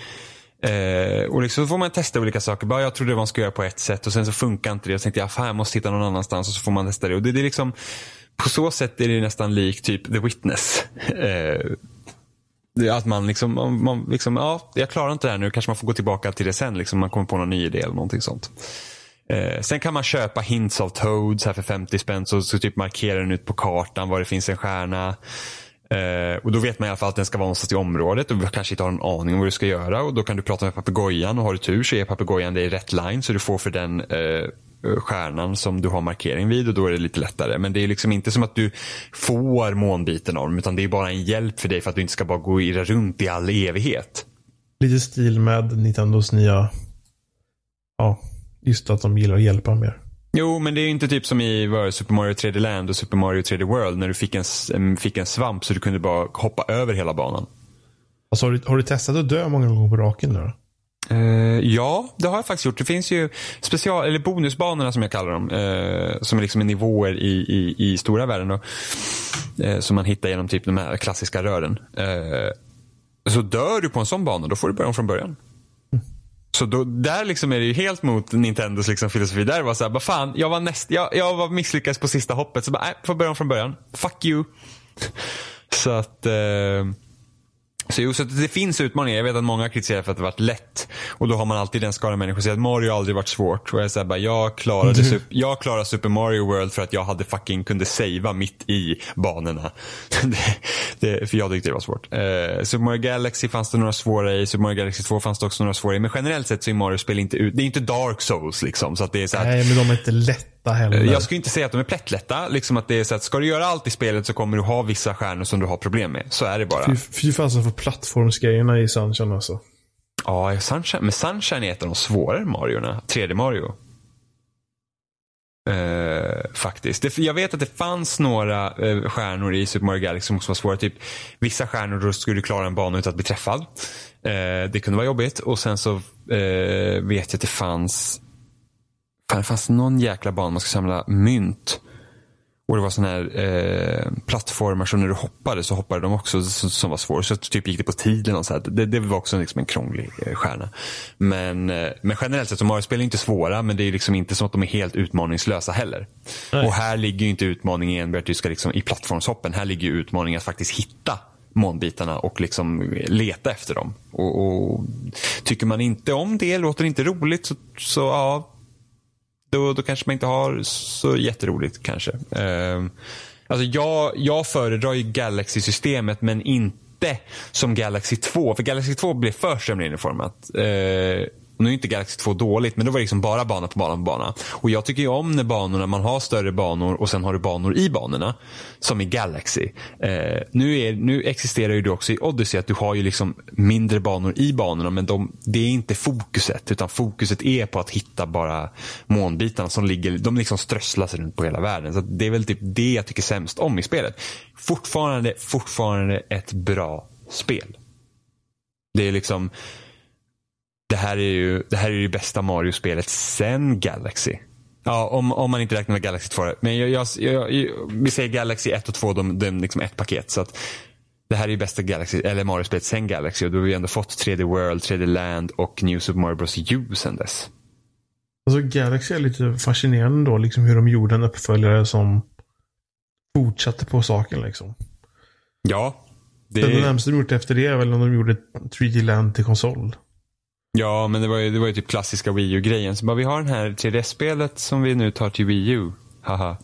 Eh, och liksom så får man testa olika saker. Bara, jag trodde man skulle göra på ett sätt och sen så funkar inte det. Och så tänkte jag, fan jag måste hitta någon annanstans och så får man testa det. Och det, det är liksom, på så sätt är det nästan likt typ The Witness. Eh, att man liksom, man liksom, ja, jag klarar inte det här nu. Kanske man får gå tillbaka till det sen. Liksom, man kommer på någon ny idé eller någonting sånt. Eh, sen kan man köpa hints of toads här för 50 spänn. Så, så typ markerar den ut på kartan var det finns en stjärna. Eh, och då vet man i alla fall att den ska vara någonstans i området och du kanske inte har någon aning om vad du ska göra. Och då kan du prata med papegojan och har du tur så är papegojan dig i rätt line så du får för den eh, stjärnan som du har markering vid och då är det lite lättare. Men det är liksom inte som att du får månbiten av dem utan det är bara en hjälp för dig för att du inte ska bara gå och irra runt i all evighet. Lite stil med Nintendos nya ja, Just att de gillar att hjälpa mer. Jo, men det är inte typ som i Super Mario 3D Land och Super Mario 3D World när du fick en, fick en svamp så du kunde bara hoppa över hela banan. Alltså, har, du, har du testat att dö många gånger på raken nu Uh, ja, det har jag faktiskt gjort. Det finns ju special, eller bonusbanorna som jag kallar dem. Uh, som är liksom nivåer i, i, i stora världen. Då, uh, som man hittar genom typ de här klassiska rören. så dör du på en sån bana, då får du börja om från början. Så då, där liksom är det ju helt mot Nintendos liksom filosofi. Där var så här, bara fan, jag var näst, jag, jag var misslyckades på sista hoppet. Så bara, nej, får börja om från början. Fuck you. Så att, eh, så, jo, så det finns utmaningar. Jag vet att många kritiserar för att det varit lätt. Och då har man alltid den skara människor som säger att Mario aldrig varit svårt. Och jag säger bara, jag klarade, mm. jag klarade Super Mario World för att jag hade fucking kunde savea mitt i banorna. det, det, för jag tyckte det var svårt. Uh, Super Mario Galaxy fanns det några svåra i. Super Mario Galaxy 2 fanns det också några svåra i. Men generellt sett så är Mario-spel inte ut, det är inte Dark Souls liksom. Så att det är så att, Nej, men de är inte lätta heller. Jag skulle inte säga att de är plättlätta. Liksom att det är så att ska du göra allt i spelet så kommer du ha vissa stjärnor som du har problem med. Så är det bara. Fy fasen för plattformsgrejerna i Sunshine alltså. Ja, Sunshine, men Sunshine är ett av de svårare Mariorna. 3D Mario. Uh, faktiskt. Det, jag vet att det fanns några uh, stjärnor i Super Mario Galaxy som också var svåra. Typ, vissa stjärnor då skulle du klara en bana utan att bli träffad. Uh, det kunde vara jobbigt. Och sen så vet jag att det fanns det fanns någon jäkla bana man skulle samla mynt. Och det var sådana här eh, plattformar som när du hoppade så hoppade de också som var svåra. Så typ gick det på tiden och så det, det, var också liksom en krånglig eh, stjärna. Men, eh, men generellt sett så Mario-spel är inte svåra men det är liksom inte som att de är helt utmaningslösa heller. Nej. Och här ligger ju inte utmaningen enbart du ska liksom, i plattformshoppen. Här ligger ju utmaningen att faktiskt hitta månbitarna och liksom leta efter dem. Och, och, Tycker man inte om det, låter det inte roligt så, så ja, då, då kanske man inte har så jätteroligt kanske. Eh, alltså jag, jag föredrar ju Galaxy-systemet men inte som Galaxy 2. För Galaxy 2 blev för strömlinjeformat. Eh, nu är inte Galaxy 2 dåligt, men då var det liksom bara bana på bana på bana. Och jag tycker ju om när banorna, man har större banor och sen har du banor i banorna. Som i Galaxy. Eh, nu, är, nu existerar ju det också i Odyssey att du har ju liksom mindre banor i banorna, men de, det är inte fokuset. Utan fokuset är på att hitta bara månbitarna som ligger, de liksom strösslas runt på hela världen. Så det är väl typ det jag tycker sämst om i spelet. Fortfarande, fortfarande ett bra spel. Det är liksom det här är ju det här är ju bästa Mario-spelet sen Galaxy. Ja, om, om man inte räknar med Galaxy 2. Men jag, jag, jag, vi säger Galaxy 1 och 2, de, de liksom ett paket. Så att det här är ju bästa Galaxy, eller Mario-spelet sen Galaxy. Och då har vi ändå fått 3D World, 3D Land och New Super Mario Bros U sen dess. Alltså Galaxy är lite fascinerande då, liksom hur de gjorde en uppföljare som fortsatte på saken liksom. Ja. Det, det närmaste de gjort efter det är väl om de gjorde 3D Land till konsol. Ja, men det var ju, det var ju typ klassiska Wii U-grejen. Så bara, vi har den här 3DS-spelet som vi nu tar till Wii U. Haha.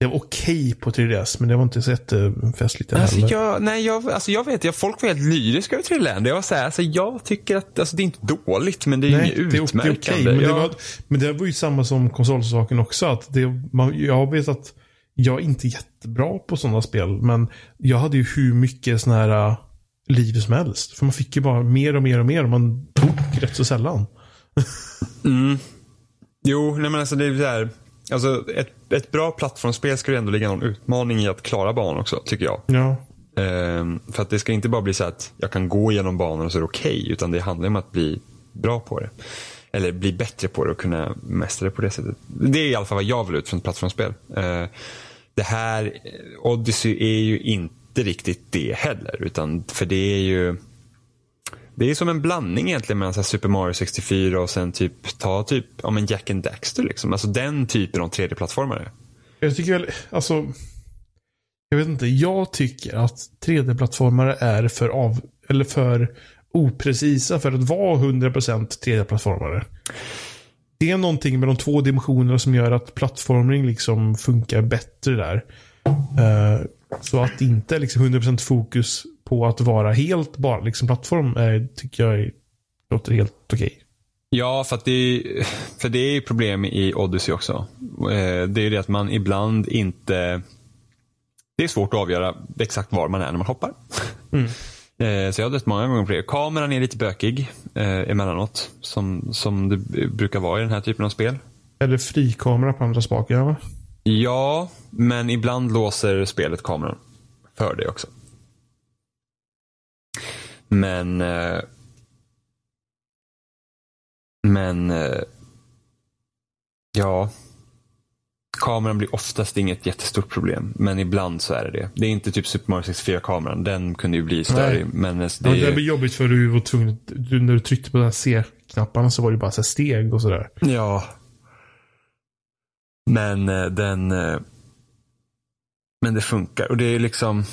Det var okej på 3DS, men det var inte så jättefestligt alltså, heller. Jag, nej, jag, alltså jag vet, jag, folk var helt lyriska över 3D Land. Jag var så här, alltså jag tycker att, alltså det är inte dåligt, men det är nej, inget utmärkande. Det är okay, men, det var, men det var ju samma som konsolsaken också. Att det, man, jag vet att jag är inte jättebra på sådana spel, men jag hade ju hur mycket sådana här liv som helst. För man fick ju bara mer och mer och mer och man tog rätt så sällan. mm. Jo, nej men alltså det är så här. Alltså ett, ett bra plattformsspel ska ju ändå ligga någon utmaning i att klara banan också, tycker jag. Ja. Ehm, för att det ska inte bara bli så att jag kan gå igenom banan och så är det okej. Okay, utan det handlar om att bli bra på det. Eller bli bättre på det och kunna mästra det på det sättet. Det är i alla fall vad jag vill ut från ett plattformsspel. Ehm, det här, Odyssey är ju inte inte riktigt det heller. Utan, för det är ju det är som en blandning egentligen mellan Super Mario 64 och sen typ ta typ ja, men Jack and Daxter. Liksom. Alltså den typen av 3D-plattformare. Jag tycker väl, alltså. Jag vet inte, jag tycker att 3D-plattformare är för av, eller för oprecisa för att vara 100% 3D-plattformare. Det är någonting med de två dimensionerna som gör att plattformning liksom funkar bättre där. Uh, så att inte är liksom 100% fokus på att vara helt bara liksom plattform är, tycker jag låter helt okej. Okay. Ja, för, att det, för det är problem i Odyssey också. Eh, det är det att man ibland inte... Det är svårt att avgöra exakt var man är när man hoppar. Mm. Eh, så jag har dött många gånger på det. Kameran är lite bökig eh, emellanåt. Som, som det brukar vara i den här typen av spel. Är det frikamera på andra spaken? Ja, men ibland låser spelet kameran för det också. Men... Eh, men... Eh, ja. Kameran blir oftast inget jättestort problem, men ibland så är det det. Det är inte typ Super Mario 64-kameran. Den kunde ju bli större. Men det, ja, det blir jobbigt för du var tvungen, du, när du tryckte på de här C-knapparna så var det bara så steg och sådär. Ja. Men eh, den... Eh, men det funkar och det är liksom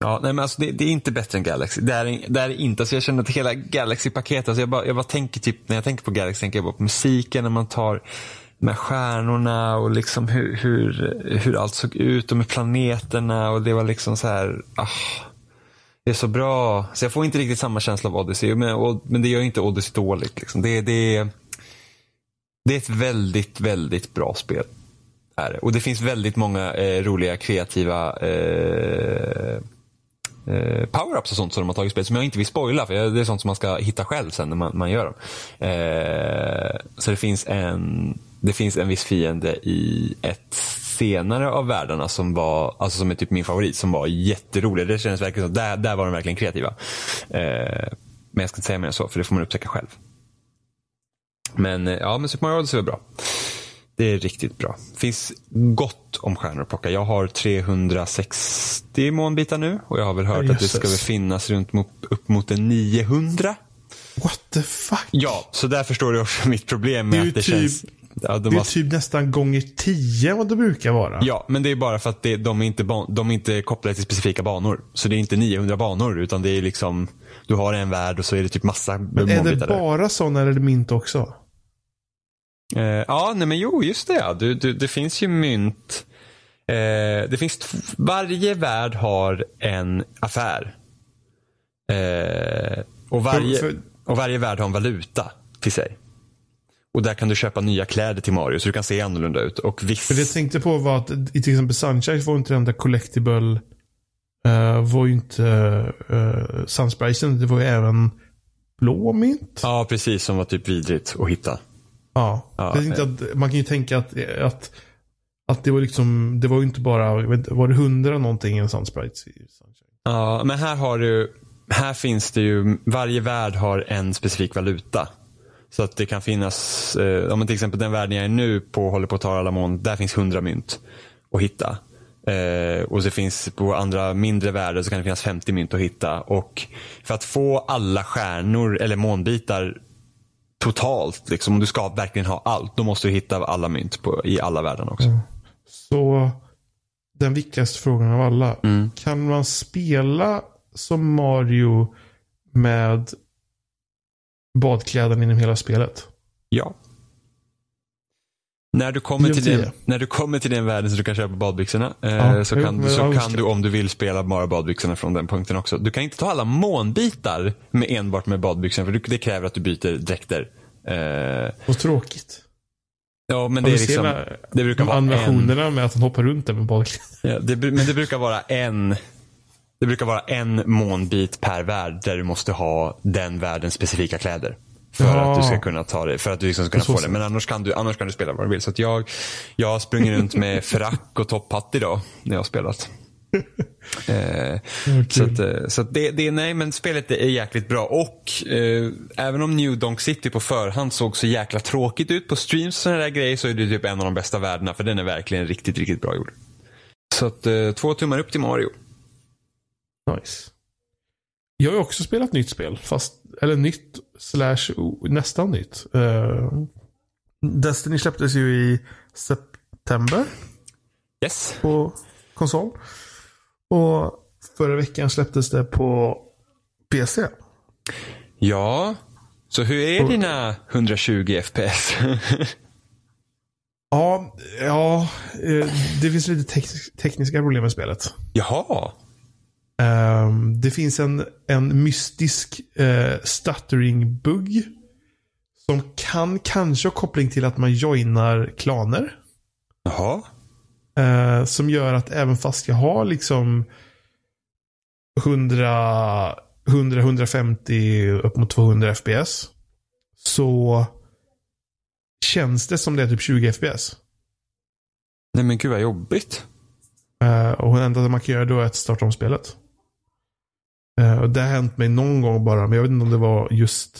Ja, nej men alltså det, det, är inte bättre än Galaxy. Det är, det är inte, alltså jag känner att hela Galaxy-paketet, alltså jag, bara, jag bara tänker typ, när jag tänker på Galaxy tänker jag bara på musiken, när man tar med stjärnorna och liksom hur, hur, hur allt såg ut och med planeterna och det var liksom så här, ah, det är så bra. Så jag får inte riktigt samma känsla av Odyssey, men, och, men det gör inte Odyssey dåligt. Liksom. Det, det, det är ett väldigt, väldigt bra spel. Är Och det finns väldigt många eh, roliga, kreativa eh, eh, power-ups och sånt som de har tagit i spel som jag inte vill spoila för det är sånt som man ska hitta själv sen när man, man gör dem. Eh, så det finns en det finns en viss fiende i ett senare av världarna som var, alltså som är typ min favorit, som var jätterolig. Det kändes verkligen som, där, där var de verkligen kreativa. Eh, men jag ska inte säga mer än så, för det får man upptäcka själv. Men eh, ja, men Super Mario Odyssey är bra. Det är riktigt bra. Finns gott om stjärnor att plocka. Jag har 360 månbitar nu och jag har väl hört Jesus. att det ska väl finnas runt mot, upp mot en 900. What the fuck? Ja, så där förstår du också mitt problem med det att det typ, känns... Ja, de det är har... typ nästan gånger tio vad det brukar vara. Ja, men det är bara för att det, de, är inte de är inte kopplade till specifika banor. Så det är inte 900 banor utan det är liksom, du har en värld och så är det typ massa Men är det bara sådana eller är det mynt också? Eh, ja, nej men jo, just det ja. Du, du, det finns ju mynt. Eh, det finns varje värld har en affär. Eh, och, varje, för, för... och varje värld har en valuta till sig. Och där kan du köpa nya kläder till Mario så du kan se annorlunda ut. Och viss... Det jag tänkte på var att i till exempel Sunshine var inte den där collectible uh, var ju inte uh, Sunspriten. Det var ju även blå mint. Ja, precis. Som var typ vidrigt att hitta. Ja. ja tänkte att, man kan ju tänka att, att, att det var liksom, det var ju inte bara, var det hundra någonting en Sunsprite? Ja, men här har du, här finns det ju, varje värld har en specifik valuta. Så att det kan finnas, eh, om till exempel den världen jag är nu på håller på att ta alla mån, där finns hundra mynt att hitta. Eh, och så finns på andra mindre världar så kan det finnas 50 mynt att hitta. Och för att få alla stjärnor eller månbitar totalt, liksom, om du ska verkligen ha allt, då måste du hitta alla mynt på, i alla världar också. Mm. Så den viktigaste frågan av alla. Mm. Kan man spela som Mario med badkläderna inom hela spelet? Ja. När du, kommer till den, när du kommer till den världen så du kan köpa badbyxorna eh, ja, så kan, du, så kan du om du vill spela bara badbyxorna från den punkten också. Du kan inte ta alla månbitar med enbart med badbyxorna för det kräver att du byter dräkter. Eh, Vad tråkigt. Ja, men det, är liksom, det brukar vara animationerna med att han hoppar runt där med badkläder. Ja, det, men det brukar vara en det brukar vara en månbit per värld där du måste ha den världens specifika kläder. För ja. att du ska kunna ta det, för att du liksom ska kunna få det. Men annars kan, du, annars kan du spela vad du vill. Så att jag, jag har sprungit runt med frack och topphatt idag när jag har spelat. eh. Så, att, eh, så att det, det, nej men spelet är jäkligt bra och eh, även om New Donk City på förhand såg så jäkla tråkigt ut på streams och sådana där grejer så är det typ en av de bästa världarna för den är verkligen riktigt, riktigt bra gjord. Så att eh, två tummar upp till Mario. Nice. Jag har också spelat nytt spel. Fast, eller nytt slash nästan nytt. Uh, Destiny släpptes ju i september. Yes. På konsol. Och förra veckan släpptes det på PC. Ja. Så hur är och, dina 120 FPS? ja, ja, eh, det finns lite tek tekniska problem med spelet. Jaha. Um, det finns en, en mystisk uh, stuttering-bugg. Som kan kanske ha koppling till att man joinar klaner. Jaha. Uh, som gör att även fast jag har liksom 100, 100 150 upp mot 200 FPS. Så känns det som det är typ 20 FPS. Nej men gud vad jobbigt. Uh, och det enda man kan göra då är att starta om spelet. Uh, det har hänt mig någon gång bara, men jag vet inte om det var just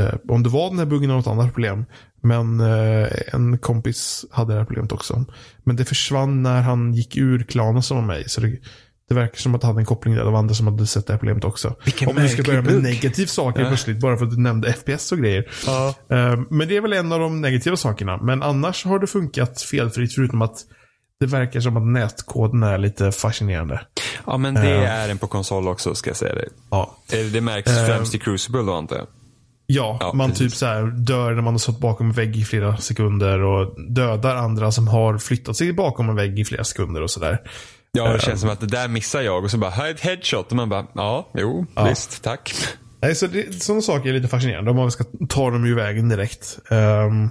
uh, om det var den här buggen eller något annat problem. Men uh, en kompis hade det här problemet också. Men det försvann när han gick ur klanen som var mig. Så det, det verkar som att han hade en koppling där. Det var andra som hade sett det här problemet också. Vilken Om du ska börja med negativ saker ja. plötsligt, bara för att du nämnde FPS och grejer. Ja. Men det är väl en av de negativa sakerna. Men annars har det funkat felfritt förutom att det verkar som att nätkoden är lite fascinerande. Ja, men det Eh. är en på konsol också ska jag säga det. Ja. Eh, Det märks Eh. främst i Crucible då antar jag. Ja, Ja, man precis. typ så här dör när man har stått bakom en vägg i flera sekunder och dödar andra som har flyttat sig bakom en vägg i flera sekunder och sådär. Ja, det Eh. känns som att det där missar jag och så bara, här är ett headshot och man bara, ja, jo, Ja. visst, tack. Nej, så det, sådana saker är lite fascinerande om man ska ta dem ur vägen direkt. Ehm,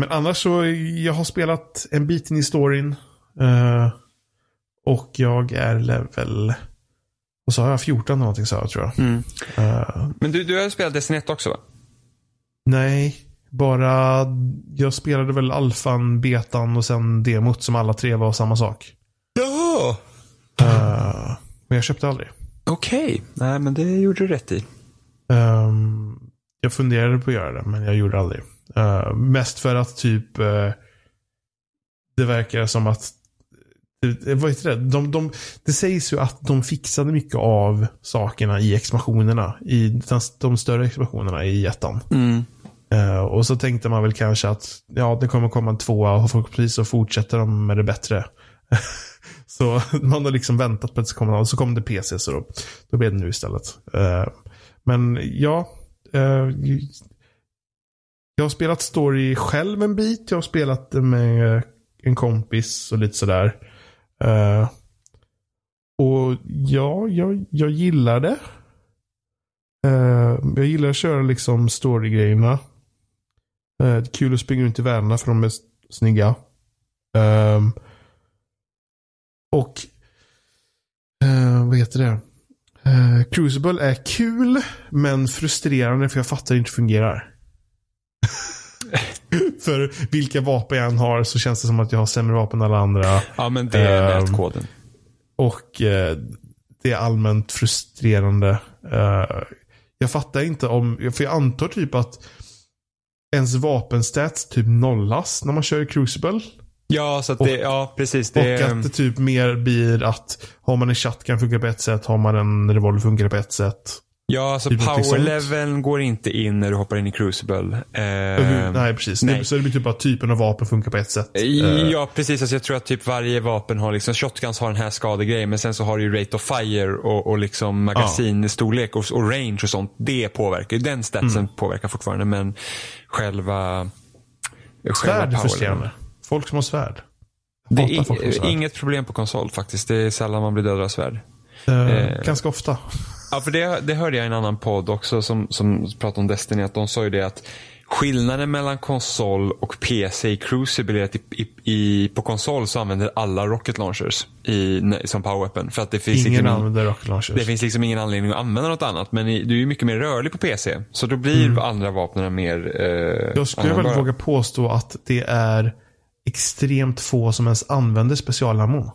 men annars så, jag har spelat en bit in i storyn. eh, och jag är level, vad sa jag, 14 någonting sa jag tror jag. Mm. Eh, Men du, du har spelat Destiny 1 också va? nej, bara jag spelade väl alfan, betan och sen demot som alla tre var samma sak. Ja. Eh, men jag köpte aldrig. Okej, nej men det gjorde du rätt i. Ehm, jag funderade på att göra det, men jag gjorde aldrig. Uh, mest för att typ uh, det verkar som att det, vad heter det? De, de, det sägs ju att de fixade mycket av sakerna i expansionerna. I de större expansionerna i ettan. Mm. Eh, och så tänkte man väl kanske att ja, det kommer komma en tvåa och förhoppningsvis så fortsätter de med det bättre. så man har liksom väntat på att det ska komma och så kom det PC så då, då blev det nu istället. Eh, men ja, eh, jag har spelat story själv en bit. Jag har spelat det med en kompis och lite sådär. Uh, och ja, jag, jag gillar det. Uh, jag gillar att köra liksom story-grejerna. Eh, det är kul att springa runt i världarna för de är snygga. Uh, och uh, vad heter det? Uh, Crucible är kul men frustrerande för jag fattar inte hur det fungerar för vilka vapen jag än har så känns det som att jag har sämre vapen än alla andra. Ja men det är Ehm, nätkoden. Och eh, det är allmänt frustrerande. Eh, jag fattar inte om, för jag antar typ att ens vapenstats typ nollas när man kör i Crucible. Ja, så att och- det, ja precis. Det, och att det typ mer blir att har man en shotgun funkar på ett sätt, har man en revolver funkar på ett sätt. Ja, så typ power-leveln går inte in när du hoppar in i Crucible. Ehm, nej, precis. nej. Så det blir typ bara typen av vapen funkar på ett sätt. Eh, Ja, precis. Alltså jag tror att typ varje vapen har liksom, shotguns har den här skadegrejen, men sen så har du ju rate of fire och, och liksom magasinstorlek och, och range och sånt. Det påverkar ju. Den statsen Mm. påverkar fortfarande, men själva... svärd frustrerande. Folk som har svärd. Det är svärd. inget problem på konsol faktiskt. Det är sällan man blir dödad av svärd. Eh, eh, ganska ofta. Ja, för det, det hörde jag i en annan podd också som, som pratade om Destiny. Att de sa ju det att skillnaden mellan konsol och PC i Crucible är att i, i, i, på konsol så använder alla rocket launchers i, som power weapon. För att det finns, Ingen liksom, använder rocket launchers. det finns liksom ingen anledning att använda något annat. Men i, du är ju mycket mer rörlig på PC. Så då blir andra vapnen mer eh, Jag skulle väl våga påstå att det är extremt få som ens använder specialammo.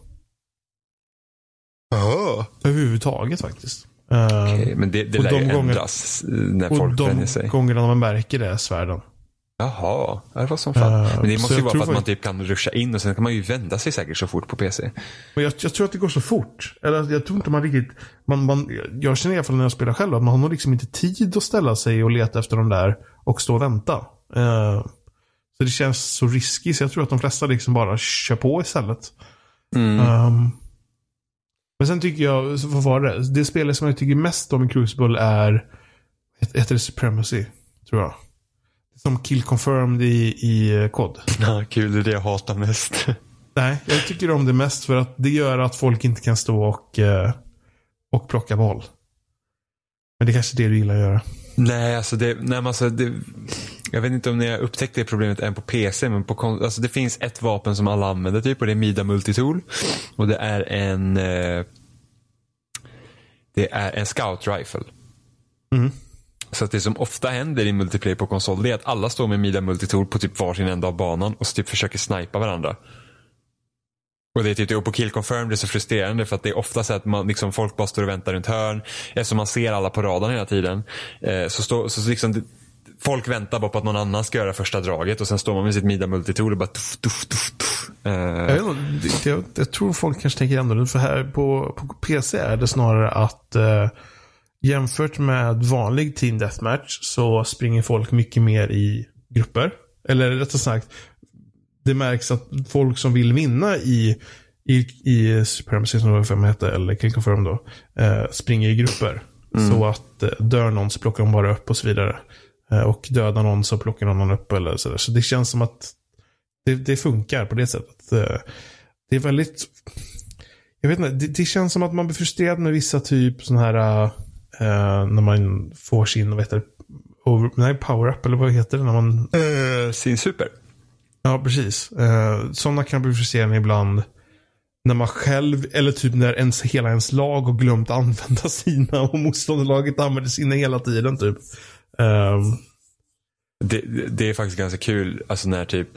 Överhuvudtaget faktiskt. Eh, Okej, men det, det Och lär de ju gånger- ändras eh, när och folk de vänjer sig. gångerna man märker det är svärden. Jaha, det var som fan. Eh, men det måste ju vara för att man typ kan ruscha in och sen kan man ju vända sig säkert så fort på PC. Men jag, jag tror att det går så fort. Eller jag tror inte man riktigt... Man, man, jag känner i alla fall när jag spelar själv att man har nog liksom inte tid att ställa sig och leta efter de där och stå och vänta. Eh, så det känns så risky så jag tror att de flesta liksom bara kör på istället. Mm. Ehm, men sen tycker jag, så vad var det? Det spelet som jag tycker mest om i Crucible är, heter det Supremacy? Tror jag. Som kill confirmed i, i eh, kod. Ja, kul, det är det jag hatar mest. Nej, jag tycker om det mest för att det gör att folk inte kan stå och, eh, och plocka boll. Men det är kanske är det du gillar att göra. nej, alltså det, nej, alltså det, jag vet inte om ni har upptäckt det problemet än på PC, men på kon- alltså det finns ett vapen som alla använder typ och det är Mida Multitool. Och det är en eh, det är en scout rifle. Mm. Så att det som ofta händer i multiplayer på konsol det är att alla står med Mida Multitool på typ varsin ända av banan och typ försöker snipa varandra. Och det är typ, och på kill confirm det är så frustrerande för att det är ofta så att man, liksom, folk bara står och väntar runt hörn. Eftersom man ser alla på radarn hela tiden. Eh, så, står, så liksom, det, folk väntar bara på att någon annan ska göra första draget och sen står man med sitt Mida Multitool och bara tuff, tuff, tuff, tuff. Eh, Jag, vet jag, jag tror folk kanske tänker annorlunda. För här på, på PC är det snarare att eh, jämfört med vanlig team deathmatch så springer folk mycket mer i grupper. Eller rättare sagt, det märks att folk som vill vinna i, i, i Supremacy som det hette, eller King Confirm då, eh, springer i grupper. Så att eh, dör någon så plockar de bara upp och så vidare. Eh, och dödar någon så plockar någon annan upp eller sådär. Så det känns som att det, det funkar på det sättet. Eh, det är väldigt... Jag vet inte, det, det känns som att man blir frustrerad med vissa typ sådana här... eh, när man får sin, vad heter det, over, nej, power-up eller vad heter det? När man, Uh, sin super. ja, precis. Uh, sådana kan bli frustrerande ibland. När man själv, eller typ när ens, hela ens lag har glömt använda sina och motståndarlaget använder sina hela tiden typ. Ehm, Det, det- är faktiskt ganska kul, alltså när typ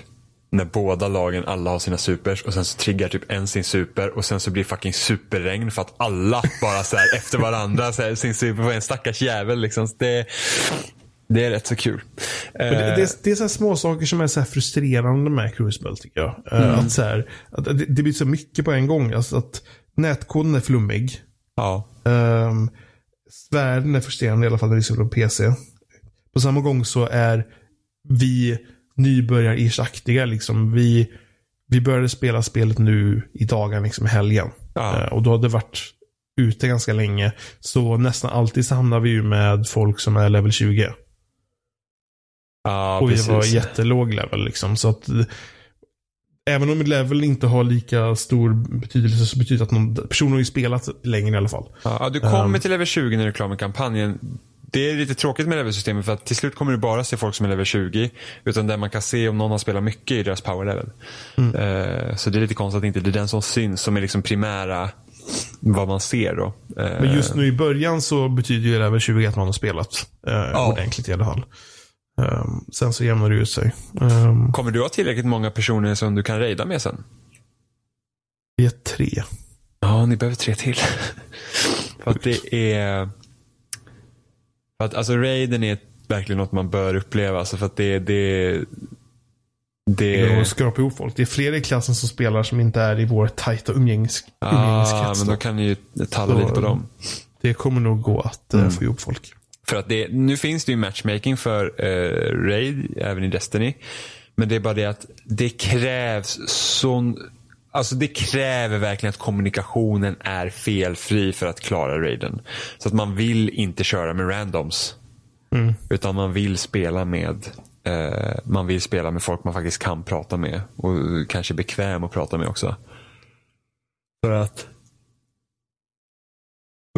när båda lagen, alla har sina supers och sen så triggar typ en sin super och sen så blir fucking superregn för att alla bara så här efter varandra så här, sin super på en stackars jävel liksom. Så Det, det är rätt så kul. Det, det, är, det är så här små saker som är så här frustrerande med Crucible tycker jag. Eh, Att så här, att det, det blir så mycket på en gång. Alltså att nätkoden är flummig. ja. Um, svärden är frustrerande i alla fall när vi spelar på PC. På samma gång så är vi nybörjar-ish-aktiga. Liksom. Vi, vi började spela spelet nu i dagen, liksom i helgen. Ja. Eh, och då hade det varit ute ganska länge. Så nästan alltid så hamnar vi ju med folk som är level 20. ja, och vi precis. var jättelåg level liksom. Så att Även om level inte har lika stor betydelse så betyder det att någon person har ju spelat längre i alla fall. Ja, du kommer Ehm. till level 20 när du är klar med kampanjen. Det är lite tråkigt med levelsystemet för att till slut kommer du bara se folk som är level 20. Utan där man kan se om någon har spelat mycket i deras power level. Mm. Eh, så det är lite konstigt att inte det är den som syns som är liksom primära vad man ser då. Eh, Men just nu i början så betyder ju level 20 att man har spelat eh, ordentligt i alla fall. Ehm, sen så jämnar det ut sig. Um, Kommer du ha tillräckligt många personer som du kan raida med sen? vi är tre. Ja, ni behöver tre till. för att det är... För att alltså raiden är verkligen något man bör uppleva. Alltså för att det, det, det, Det går att skrapa ihop folk. Det är fler i klassen som spelar som inte är i vår tajta umgängs, Ah, men då. kan ni ju talla lite på dem. Det kommer nog gå att Mm. eh, få ihop folk. För att det, nu finns det ju matchmaking för eh, Raid, även i Destiny. Men det är bara det att det krävs sån... Alltså det kräver verkligen att kommunikationen är felfri för att klara raiden. Så att man vill inte köra med randoms. Mm. Utan man vill spela med eh, man vill spela med folk man faktiskt kan prata med. Och kanske är bekväm att prata med också. För att...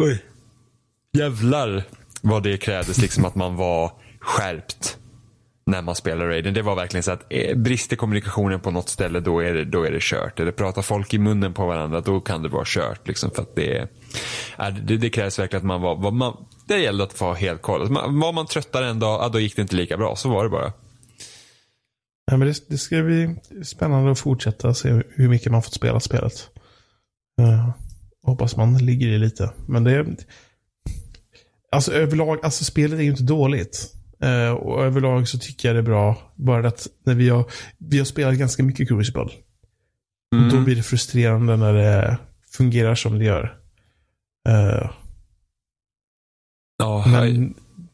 Oj. Jävlar vad det krävdes liksom att man var skärpt när man spelar Raiden. Det var verkligen så att eh, brister kommunikationen på något ställe då är, det, då är det kört. Eller pratar folk i munnen på varandra då kan det vara kört. Liksom, för att det, är, det, det krävs verkligen att man var, var man, det gällde att få helt koll. Alltså, man- Var man tröttare en dag, ja, då gick det inte lika bra. Så var det bara. Ja, men det, det ska bli spännande att fortsätta se hur mycket man fått spela spelet. Uh, hoppas man ligger i lite. Men det är... Alltså överlag, alltså spelet är ju inte dåligt. Eh, och överlag så tycker jag det är bra. Bara att när vi har, vi har spelat ganska mycket Crucible. Mm. Då blir det frustrerande när det fungerar som det gör. Eh, Ja, men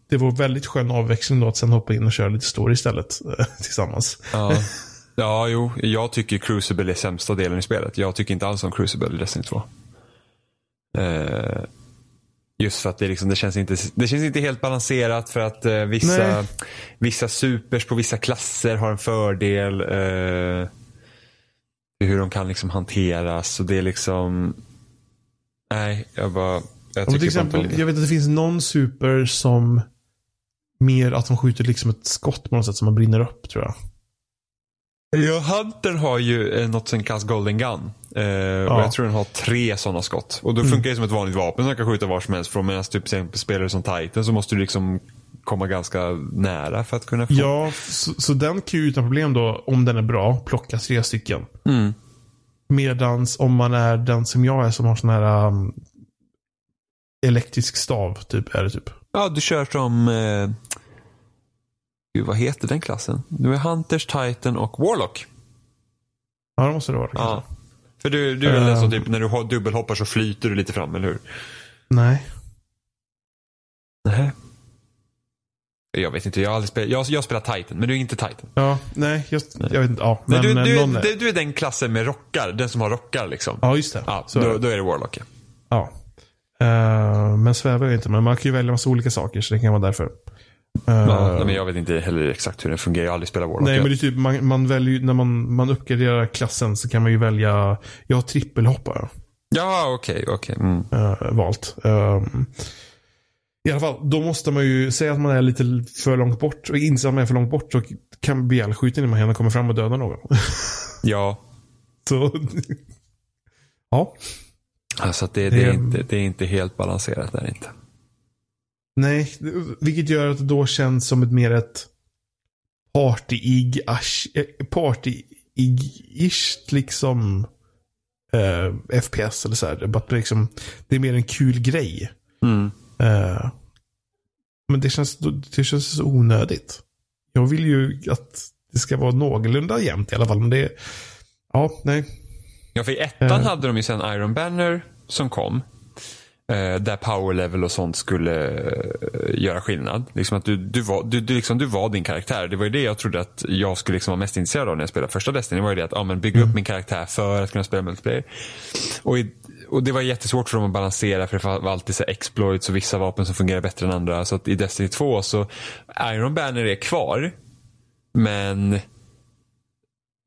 det var väldigt skön avväxling då att sen hoppa in och köra lite story istället eh, tillsammans. ja. ja, jo. Jag tycker Crucible är sämsta delen i spelet. Jag tycker inte alls om Crucible i Destiny 2. Eh, just för att det, liksom, det, känns inte, det känns inte helt balanserat för att eh, vissa, Nej. vissa supers på vissa klasser har en fördel. Eh, hur de kan liksom hanteras. Och det är liksom... Nej, jag bara... Jag Om till exempel, jag vet att det finns någon super som mer att de skjuter liksom ett skott på något sätt som man brinner upp tror jag. Ja, Hunter har ju eh, något som kallas Golden Gun. Eh, Och jag tror den har tre sådana skott. Och då funkar det som ett vanligt vapen som kan skjuta var som helst från. Medan typ till exempel spelar du som Titan så måste du liksom komma ganska nära för att kunna få. Ja, så, så den kan ju utan problem då, om den är bra, plocka tre stycken. Mm. Medans om man är den som jag är som har sån här um, elektrisk stav, typ, är det typ. Ja, du kör som... Eh... Gud, vad heter den klassen? Du är Hunters, Titan och Warlock. Ja, det måste det vara. Ja. För du, du är väl den som Ehm. typ när du har- dubbelhoppar så flyter du lite fram, eller hur? Nej. Nej. Jag vet inte, jag har aldrig spelat, jag, jag spelar Titan, men du är inte Titan. Ja, nej, just, jag vet inte. Ja, Men, men, du, du, är- du, är den klassen med rockar, den som har rockar liksom. Ja, just det. Ja, Så då, då är det Warlock. ja. Ja. Eh, men svävar jag inte. Men man kan ju välja massa olika saker, så det kan vara därför. Eh, Ja, nej, men jag vet inte heller exakt hur den fungerar, jag har aldrig spelat Warlock. Nej, men det är typ, man, man väljer när man, man uppgraderar klassen så kan man ju välja, jag har trippelhoppare Ja, okej, okej. Mm. uh, valt. Ehm, I alla fall, då måste man ju säga att man är lite för långt bort och inse att man är för långt bort och kan bli ihjälskjuten innan man komma fram och döda någon. Ja, så, ja. alltså det, det, är Det- inte, det är inte helt balanserat där inte. Nej, vilket gör att det då känns som ett mer ett party-ig, party-ig-ish liksom eh, FPS eller så här. Liksom, det är mer en kul grej. Mm. Eh, men det känns, det känns så onödigt. Jag vill ju att det ska vara någorlunda jämnt i alla fall. Men det ja, nej. Ja, för i ettan Eh. hade de ju sen Iron Banner som kom. Eh, där power level och sånt skulle eh, göra skillnad. Liksom att du, du, var, du, du, liksom, du var din karaktär. Det var ju det jag trodde att jag skulle liksom vara mest intresserad av när jag spelade första Destiny. var ju det att ja, men bygga upp min karaktär för att kunna spela multiplayer. Och, i, och det var jättesvårt för dem att balansera för det var alltid så exploits och vissa vapen som fungerar bättre än andra. Så i Destiny 2 så Iron Banner är kvar. Men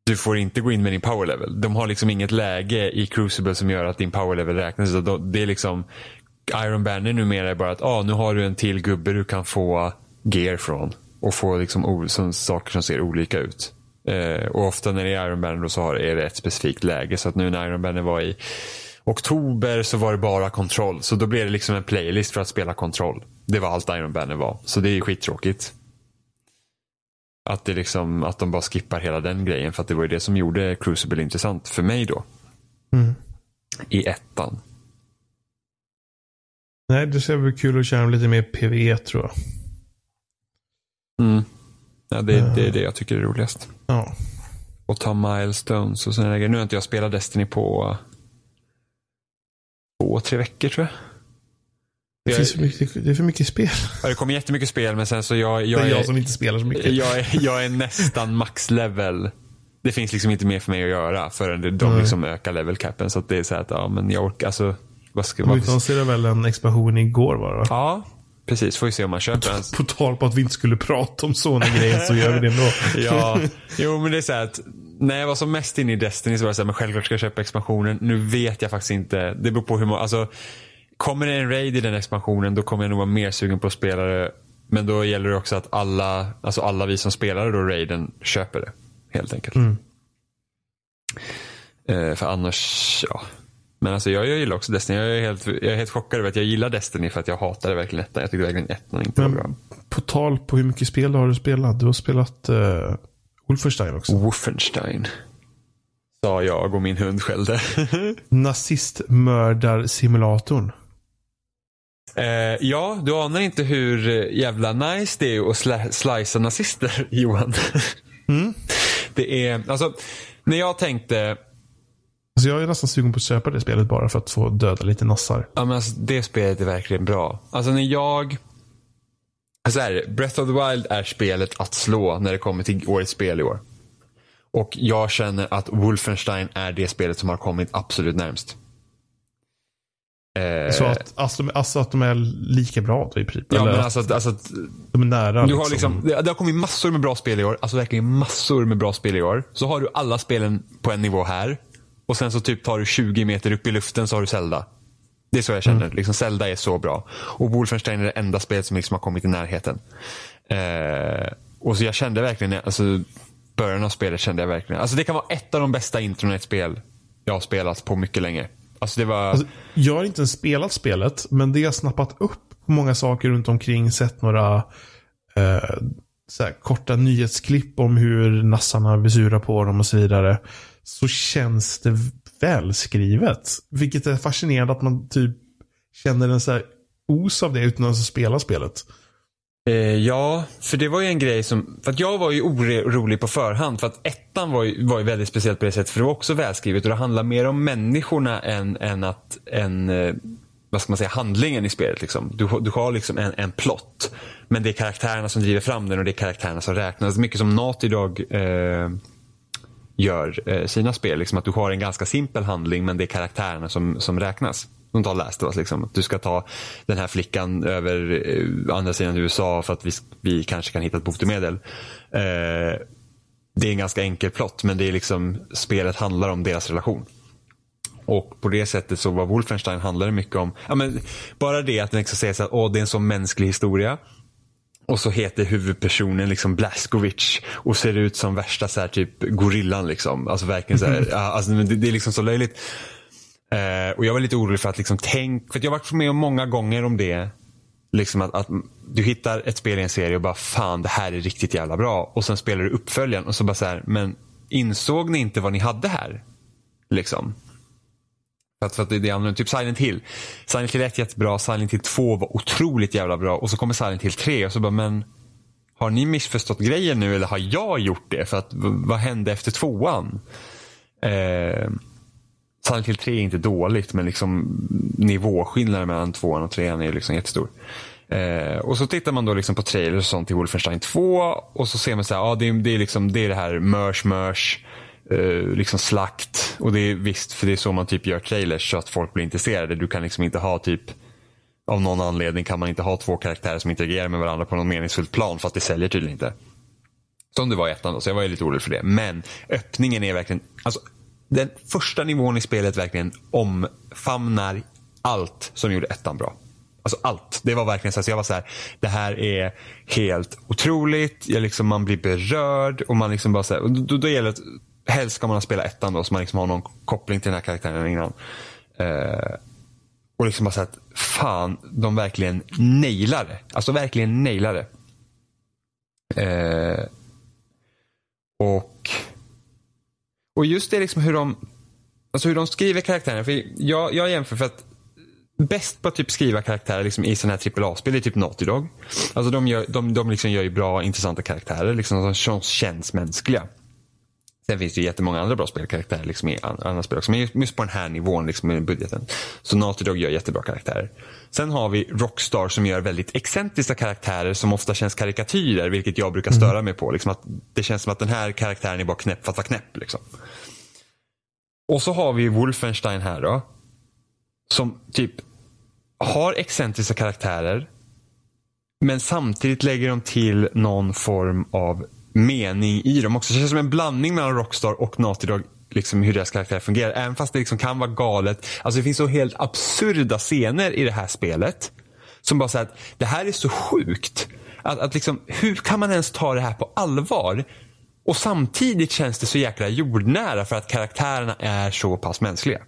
du får inte gå in med din power level. De har liksom inget läge i Crucible som gör att din power level räknas. Så Det är liksom Iron Banner numera är bara att ah, nu har du en till gubbe du kan få gear från. Och få liksom som, saker som ser olika ut. Eh, och ofta när det är Iron Banner då så har, är det ett specifikt läge. Så att nu när Iron Banner var i oktober så var det bara kontroll. Så då blev det liksom en playlist för att spela kontroll. Det var allt Iron Banner var. Så det är skittråkigt. Att, det liksom, att de bara skippar hela den grejen. För att det var ju det som gjorde Crucible intressant för mig då. Mm. I ettan. Nej, det ska bli kul att köra lite mer PvE tror jag. Mm. Ja, det, det är det jag tycker är roligast. Ja. Och ta milestones och sådana grejer. Nu har inte jag spelat Destiny på två, tre veckor tror jag. Det, Jag- finns för mycket, det är för mycket spel. Ja, Det kommer jättemycket spel men sen så jag, Det jag, är är, jag som inte spelar så mycket. jag, är, jag är nästan max level. Det finns liksom inte mer för mig att göra förrän det- de Nej. liksom ökar level capen. Så att det är så att ja, men jag orkar. Alltså, vad ska, vad, utannonserade väl en expansion igår bara. ja, precis. Får vi se om man köper den. På tal på att vi inte skulle prata om sådana grejer så gör vi det ändå. Ja, jo men det är så att när jag var som mest inne i Destiny så var det så här, men självklart ska jag köpa expansionen. Nu vet jag faktiskt inte. Det beror på hur många, alltså kommer det en raid i den expansionen då kommer jag nog vara mer sugen på att spela det. Men då gäller det också att alla, alltså alla vi som spelar då raiden köper det. Helt enkelt. Mm. Eh, för annars, ja. Men alltså jag, jag gillar också Destiny. Jag är, helt, jag är helt chockad över att jag gillar Destiny för att jag hatade verkligen ettan. Jag tyckte verkligen ettan inte var bra. På tal på hur mycket spel har du spelat? Du har spelat uh, Wolfenstein också. Wolfenstein. Sa jag och min hund skällde. Nazistmördarsimulatorn. Eh, ja, du anar inte hur eh, jävla nice det är att sla- slicea nazister, Johan. Mm. Det är, alltså, när jag tänkte, Alltså jag är nästan sugen på att köpa det spelet bara för att få döda lite nassar. ja men alltså, det spelet är verkligen bra. Alltså när jag, så här, Breath of the Wild är spelet att slå när det kommer till årets spel i år. Och jag känner att Wolfenstein är det spelet som har kommit absolut närmst. Eh, Så att, alltså, alltså att de är lika bra då i princip. Ja, men att alltså, alltså, att de är nära. du har liksom, det, det har kommit massor med bra spel i år. Alltså verkligen massor med bra spel i år. Så har du alla spelen på en nivå här. Och sen så typ tar du 20 meter upp i luften så har du Zelda. Det är så jag känner. Liksom Zelda är så bra. Och Wolfenstein är det enda spelet som liksom har kommit i närheten. Eh, och så jag kände verkligen, alltså början av spelet kände jag verkligen. Alltså det kan vara ett av de bästa intron i ett spel jag har spelat på mycket länge. Alltså det var... Alltså, jag har inte ens spelat spelet, men det har snappat upp på många saker runt omkring. Sett några eh, här, korta nyhetsklipp om hur nassarna blir sura på dem och så vidare. Så känns det välskrivet. Vilket är fascinerande att man typ känner en så här os av det utan att ens spela spelet. Eh, ja, för det var ju en grej som, för att jag var ju orolig på förhand för att ettan var ju, var ju väldigt speciellt på det sättet för det var också välskrivet och det handlar mer om människorna än, än att, än, eh, vad ska man säga, handlingen i spelet. Liksom. Du, du har liksom en, en plott. Men det är karaktärerna som driver fram den och det är karaktärerna som räknas. Mycket som Nat idag eh, gör eh, sina spel. Liksom att du har en ganska simpel handling men det är karaktärerna som, som räknas. Som tar Last of Us. Liksom. Du ska ta den här flickan över eh, andra sidan USA för att vi, vi kanske kan hitta ett botemedel. Eh, det är en ganska enkel plott men det är liksom spelet handlar om deras relation. Och på det sättet så var Wolfenstein handlade mycket om, ja men bara det att den liksom säger så att åh, det är en sån mänsklig historia. Och så heter huvudpersonen liksom Blaskovic och ser ut som värsta så här, typ gorillan liksom. Alltså verkligen så här, alltså, det, det är liksom så löjligt. Eh, och jag var lite orolig för att liksom tänk, för jag har varit med om många gånger om det. Liksom att, att, du hittar ett spel i en serie och bara fan det här är riktigt jävla bra. Och sen spelar du uppföljaren och så bara så här, men insåg ni inte vad ni hade här? Liksom. För att, för att det är annorlunda. Typ Silent Hill. Silent Hill 1 jättebra, Silent Hill 2 var otroligt jävla bra och så kommer Silent Hill 3 och så bara men har ni missförstått grejen nu eller har jag gjort det? För att vad hände efter tvåan? Eh, Silent Hill 3 är inte dåligt men liksom nivåskillnaden mellan 2 och 3 är liksom jättestor. Eh, och så tittar man då liksom på trailers och sånt till Wolfenstein 2 och så ser man så här, ja det, är, det, är liksom, det är det här mörs mörs eh, liksom slakt. Och det är visst, för det är så man typ gör trailers så att folk blir intresserade. Du kan liksom inte ha typ av någon anledning kan man inte ha två karaktärer som interagerar med varandra på någon meningsfullt plan för att det säljer tydligen inte. Som det var i ettan då, så jag var lite orolig för det. Men öppningen är verkligen, alltså den första nivån i spelet verkligen omfamnar allt som gjorde ettan bra. Alltså allt. Det var verkligen så att jag var så här, det här är helt otroligt. Jag liksom, man blir berörd och man liksom bara så här, och då, då gäller det helst ska man ha spelat ettan då så man liksom har någon koppling till den här karaktären innan. Eh, och liksom bara så att fan, de verkligen nailar det. Alltså verkligen nailar det. Eh, och och just det liksom hur de, alltså hur de skriver karaktärerna. För jag, jag jämför för att bäst på att typ skriva karaktärer liksom i sådana här AAA-spel är typ Naughty Dog. Alltså de, gör, de, de liksom gör ju bra, intressanta karaktärer liksom, som känns mänskliga. Sen finns det ju jättemånga andra bra spelkaraktärer liksom, i andra spel också. Men just på den här nivån liksom, med budgeten. Så Naughty Dog gör jättebra karaktärer. Sen har vi Rockstar som gör väldigt excentriska karaktärer som ofta känns karikatyrer. Vilket jag brukar störa mm. mig på. Liksom, att det känns som att den här karaktären är bara knäpp för att vara knäpp. Liksom. Och så har vi Wolfenstein här då. Som typ har excentriska karaktärer. Men samtidigt lägger de till någon form av mening i dem också. Det känns som en blandning mellan Rockstar och Naughty Dog. Liksom hur deras karaktär fungerar. Även fast det liksom kan vara galet. Alltså det finns så helt absurda scener i det här spelet. Som bara säger att det här är så sjukt. Att, att liksom, hur kan man ens ta det här på allvar? Och samtidigt känns det så jäkla jordnära för att karaktärerna är så pass mänskliga.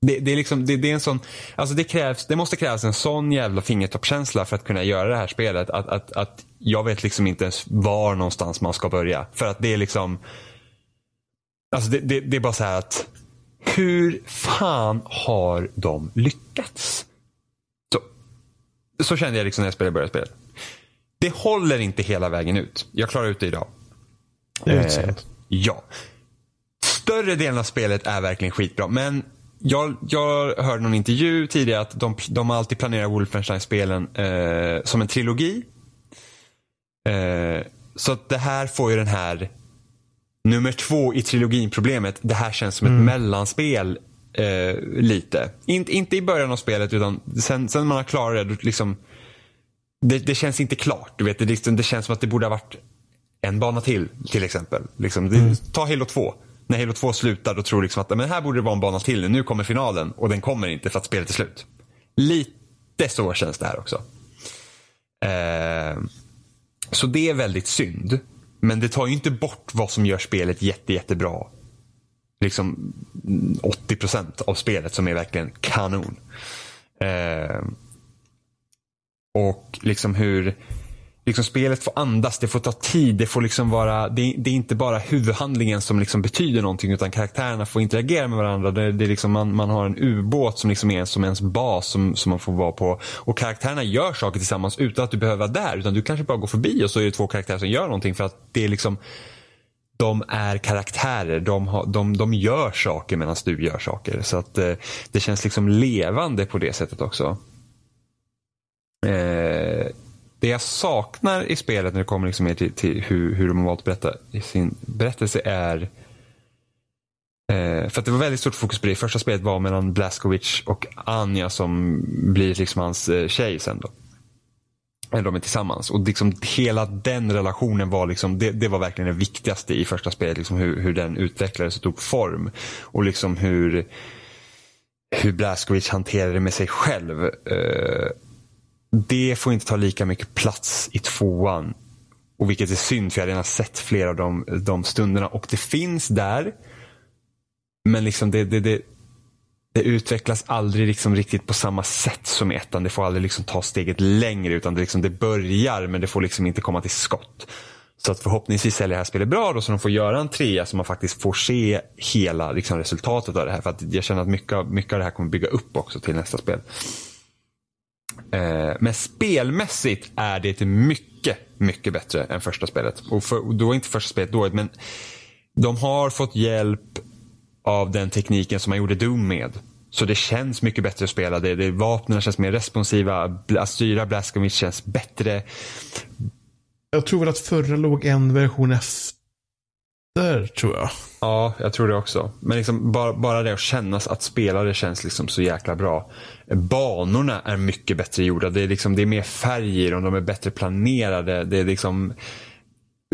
Det, det, är liksom, det, det, är en sån, alltså det, krävs, det måste krävas en sån jävla fingertoppkänsla för att kunna göra det här spelet. Att, att, att jag vet liksom inte ens var någonstans man ska börja. För att det är liksom, alltså det, det, det är bara så här att hur fan har de lyckats? Så, så kände jag liksom när jag spelade började spelet. Det håller inte hela vägen ut. Jag klarar ut det idag. Det är eh, ja. Större delen av spelet är verkligen skitbra. Men jag, jag hörde någon intervju tidigare att de, de alltid planerar Wolfenstein-spelen eh, som en trilogi. Eh, så det här får ju den här nummer två i trilogin problemet. Det här känns som mm. ett mellanspel eh, lite. In, inte i början av spelet utan sen, sen man har klarat det, liksom, det, det känns inte klart. Du vet, det, liksom, det känns som att det borde ha varit en bana till till exempel. Liksom, det, mm. Ta Halo 2 när Halo 2 slutar då tror liksom att men här borde det vara en bana till. Nu kommer finalen och den kommer inte för att spelet är slut. Lite så känns det här också. Eh, så det är väldigt synd. Men det tar ju inte bort vad som gör spelet jätte, jättebra. Liksom mm, 80 procent av spelet som är verkligen kanon. Eh, och liksom hur liksom spelet får andas, det får ta tid, det får liksom vara, det, det är inte bara huvudhandlingen som liksom betyder någonting utan karaktärerna får interagera med varandra. Det, det är liksom man, man har en ubåt som liksom är som ens bas som, som man får vara på. Och karaktärerna gör saker tillsammans utan att du behöver vara där. Utan du kanske bara går förbi och så är det två karaktärer som gör någonting för att det är liksom de är karaktärer. De, har, de, de gör saker medan du gör saker. Så att eh, det känns liksom levande på det sättet också. Eh, det jag saknar i spelet när det kommer liksom till, till hur, hur de har valt att berätta i sin berättelse är eh, för att det var väldigt stort fokus på det. Första spelet var mellan Blaskovic och Anja som blir liksom hans eh, tjej sen då. Eller de är tillsammans. Och liksom hela den relationen var liksom, det, det var verkligen det viktigaste i första spelet. Liksom hur, hur den utvecklades och tog form. Och liksom hur, hur Blaskovic hanterade med sig själv. Eh, det får inte ta lika mycket plats i tvåan. Och vilket är synd för jag har redan sett flera av de, de stunderna. Och det finns där. Men liksom det, det, det, det utvecklas aldrig liksom riktigt på samma sätt som i ettan. Det får aldrig liksom ta steget längre utan det, liksom, det börjar men det får liksom inte komma till skott. Så att förhoppningsvis säljer det här spelet bra då så de får göra en trea så man faktiskt får se hela liksom, resultatet av det här. För att jag känner att mycket, mycket av det här kommer bygga upp också till nästa spel. Eh, men spelmässigt är det mycket, mycket bättre än första spelet. Och, för, och då är inte första spelet dåligt men de har fått hjälp av den tekniken som man gjorde Doom med. Så det känns mycket bättre att spela. Det, det, vapnen känns mer responsiva. Att styra Blaskovic känns bättre. Jag tror väl att förra låg en version efter, tror jag. Ja, jag tror det också. Men liksom bara, bara det att kännas att spela det känns liksom så jäkla bra. Banorna är mycket bättre gjorda. Det är, liksom, det är mer färg i dem, de är bättre planerade. Det är liksom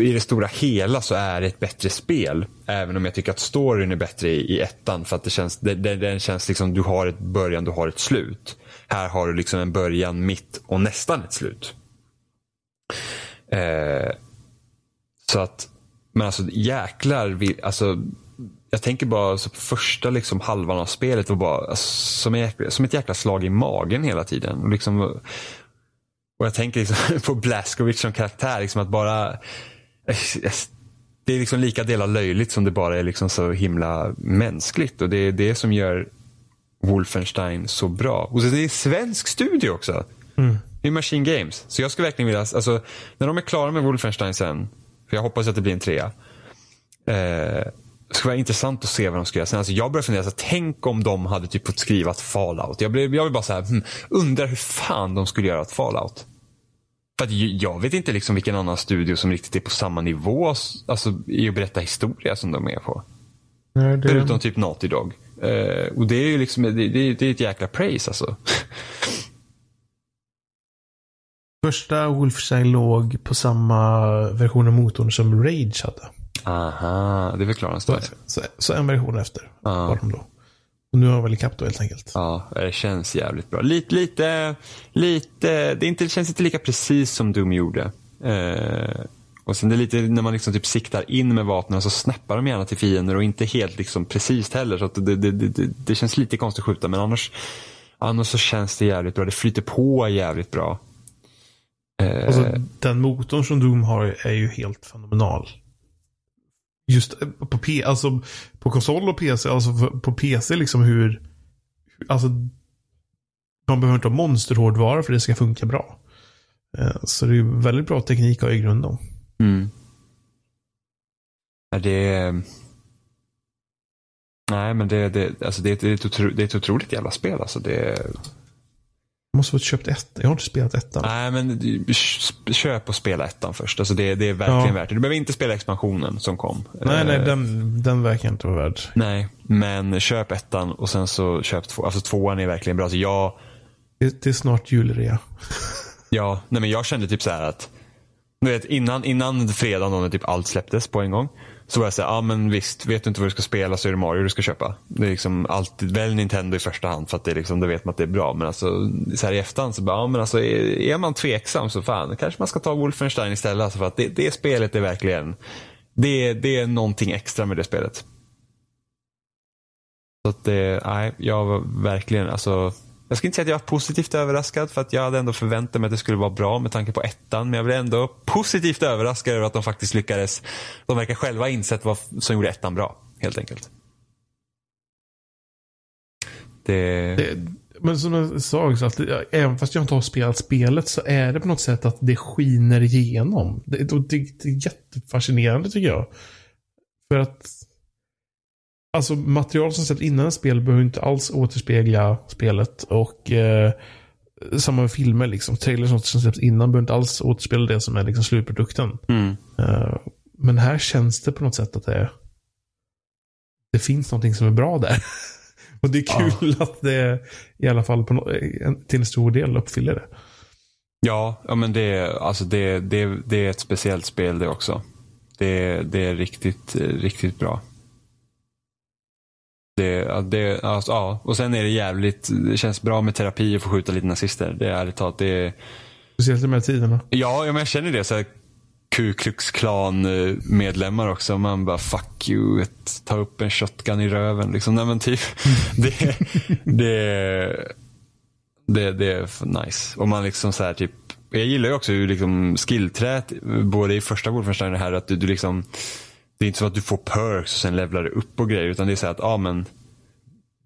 i det stora hela så är det ett bättre spel. Även om jag tycker att storyn är bättre i, i ettan. För att det känns, det, det, den känns liksom, du har ett början, du har ett slut. Här har du liksom en början, mitt och nästan ett slut. Eh, så att, men alltså jäklar, vi, alltså jag tänker bara alltså, på första liksom, halvan av spelet var bara alltså, som, jäkla, som ett jäkla slag i magen hela tiden. Och, liksom, och jag tänker liksom, på Blaskovic som karaktär, liksom, att bara det är liksom lika delar löjligt som det bara är liksom så himla mänskligt. Och det är det som gör Wolfenstein så bra. Och det är svensk studio också. Mm. Det är Machine Games. Så jag skulle verkligen vilja, alltså, när de är klara med Wolfenstein sen, för jag hoppas att det blir en trea. Eh, det skulle vara intressant att se vad de ska göra sen. Alltså jag börjar fundera, alltså, tänk om de hade typ fått skriva ett Fallout. Jag, blev, jag vill bara så hmm, undrar hur fan de skulle göra ett Fallout. För jag vet inte liksom vilken annan studio som riktigt är på samma nivå alltså, i att berätta historia som de är på. Nej, det... Förutom typ Naughty Dog. Uh, och det är ju liksom, det, det, det är ett jäkla praise alltså. Första Wolfenstein låg på samma version av motorn som Rage hade. Aha, det förklarar en så, så, så, en version efter ah. var de då. Och nu har de väl ikapp då helt enkelt. Ja, det känns jävligt bra. Lite, lite, lite, det, inte, det känns inte lika precis som Doom gjorde. Eh, och sen det är lite när man liksom typ siktar in med vapnen så snappar de gärna till fiender och inte helt liksom precis heller. Så det, det, det, det, känns lite konstigt att skjuta men annars, annars så känns det jävligt bra. Det flyter på jävligt bra. Eh, alltså, den motorn som Doom har är ju helt fenomenal just eh, på, P, alltså, på konsol och PC, alltså på PC liksom hur, alltså man behöver inte ha monsterhårdvara för det ska funka bra. Eh, så det är väldigt bra teknik att ha i grunden. Mm. Det Nej men det, det, alltså det, det, är ett otro, det är ett otroligt jävla spel. Alltså det, måste ha köpt ett. Jag har inte spelat ettan. Nej, men köp och spela ettan först. Alltså det, det är verkligen ja. värt det. Du behöver inte spela expansionen som kom. Nej, nej, eh, den, den verkar inte vara värd. Nej, men köp ettan och sen så köp två. Alltså tvåan är verkligen bra. Alltså jag... Det, det är snart julrea. ja, nej men jag kände typ så här att du vet, innan, innan fredagen när typ allt släpptes på en gång. Så var jag såhär, ja men visst, vet du inte vad du ska spela så är det Mario du ska köpa. Det är liksom alltid, välj Nintendo i första hand för att det är liksom, då vet man att det är bra. Men alltså så här i efterhand så bara, ja men alltså är, är man tveksam så fan, kanske man ska ta Wolfenstein istället. Alltså för att det, det spelet är verkligen, det, det är någonting extra med det spelet. Så att det, nej, jag var verkligen, alltså jag ska inte säga att jag var positivt överraskad för att jag hade ändå förväntat mig att det skulle vara bra med tanke på ettan. Men jag blev ändå positivt överraskad över att de faktiskt lyckades. De verkar själva ha insett vad som gjorde ettan bra, helt enkelt. Det... det men som jag sa också, att även fast jag inte har spelat spelet så är det på något sätt att det skiner igenom. Det, det, det är jättefascinerande tycker jag. För att Alltså material som släpps innan ett spel behöver inte alls återspegla spelet. Och eh, samma med filmer liksom. Trailers som släpps innan behöver inte alls återspegla det som är liksom slutprodukten. Mm. Eh, men här känns det på något sätt att det, det finns någonting som är bra där. och det är kul att det i alla fall på no till en stor del uppfyller det. Ja, ja men det, alltså det, det, det är ett speciellt spel det också. Det, det är riktigt, riktigt bra. Det, det, alltså, ja. Och sen är det jävligt, det känns bra med terapi och få skjuta lite nazister. Det är ärligt talat, det är... Speciellt i de här tiderna. Ja, men jag känner det. Så här, Ku Klux Klan eh, medlemmar också. Man bara fuck you, ett, ta upp en shotgun i röven. Liksom. Nej, men typ, det, det, det, det är nice. Och man liksom så här, typ, jag gillar ju också hur liksom skillträt, både i första Wolfenstein och här, att du, du liksom det är inte så att du får perks och sen levlar du upp och grejer. Utan det är så att, ja men.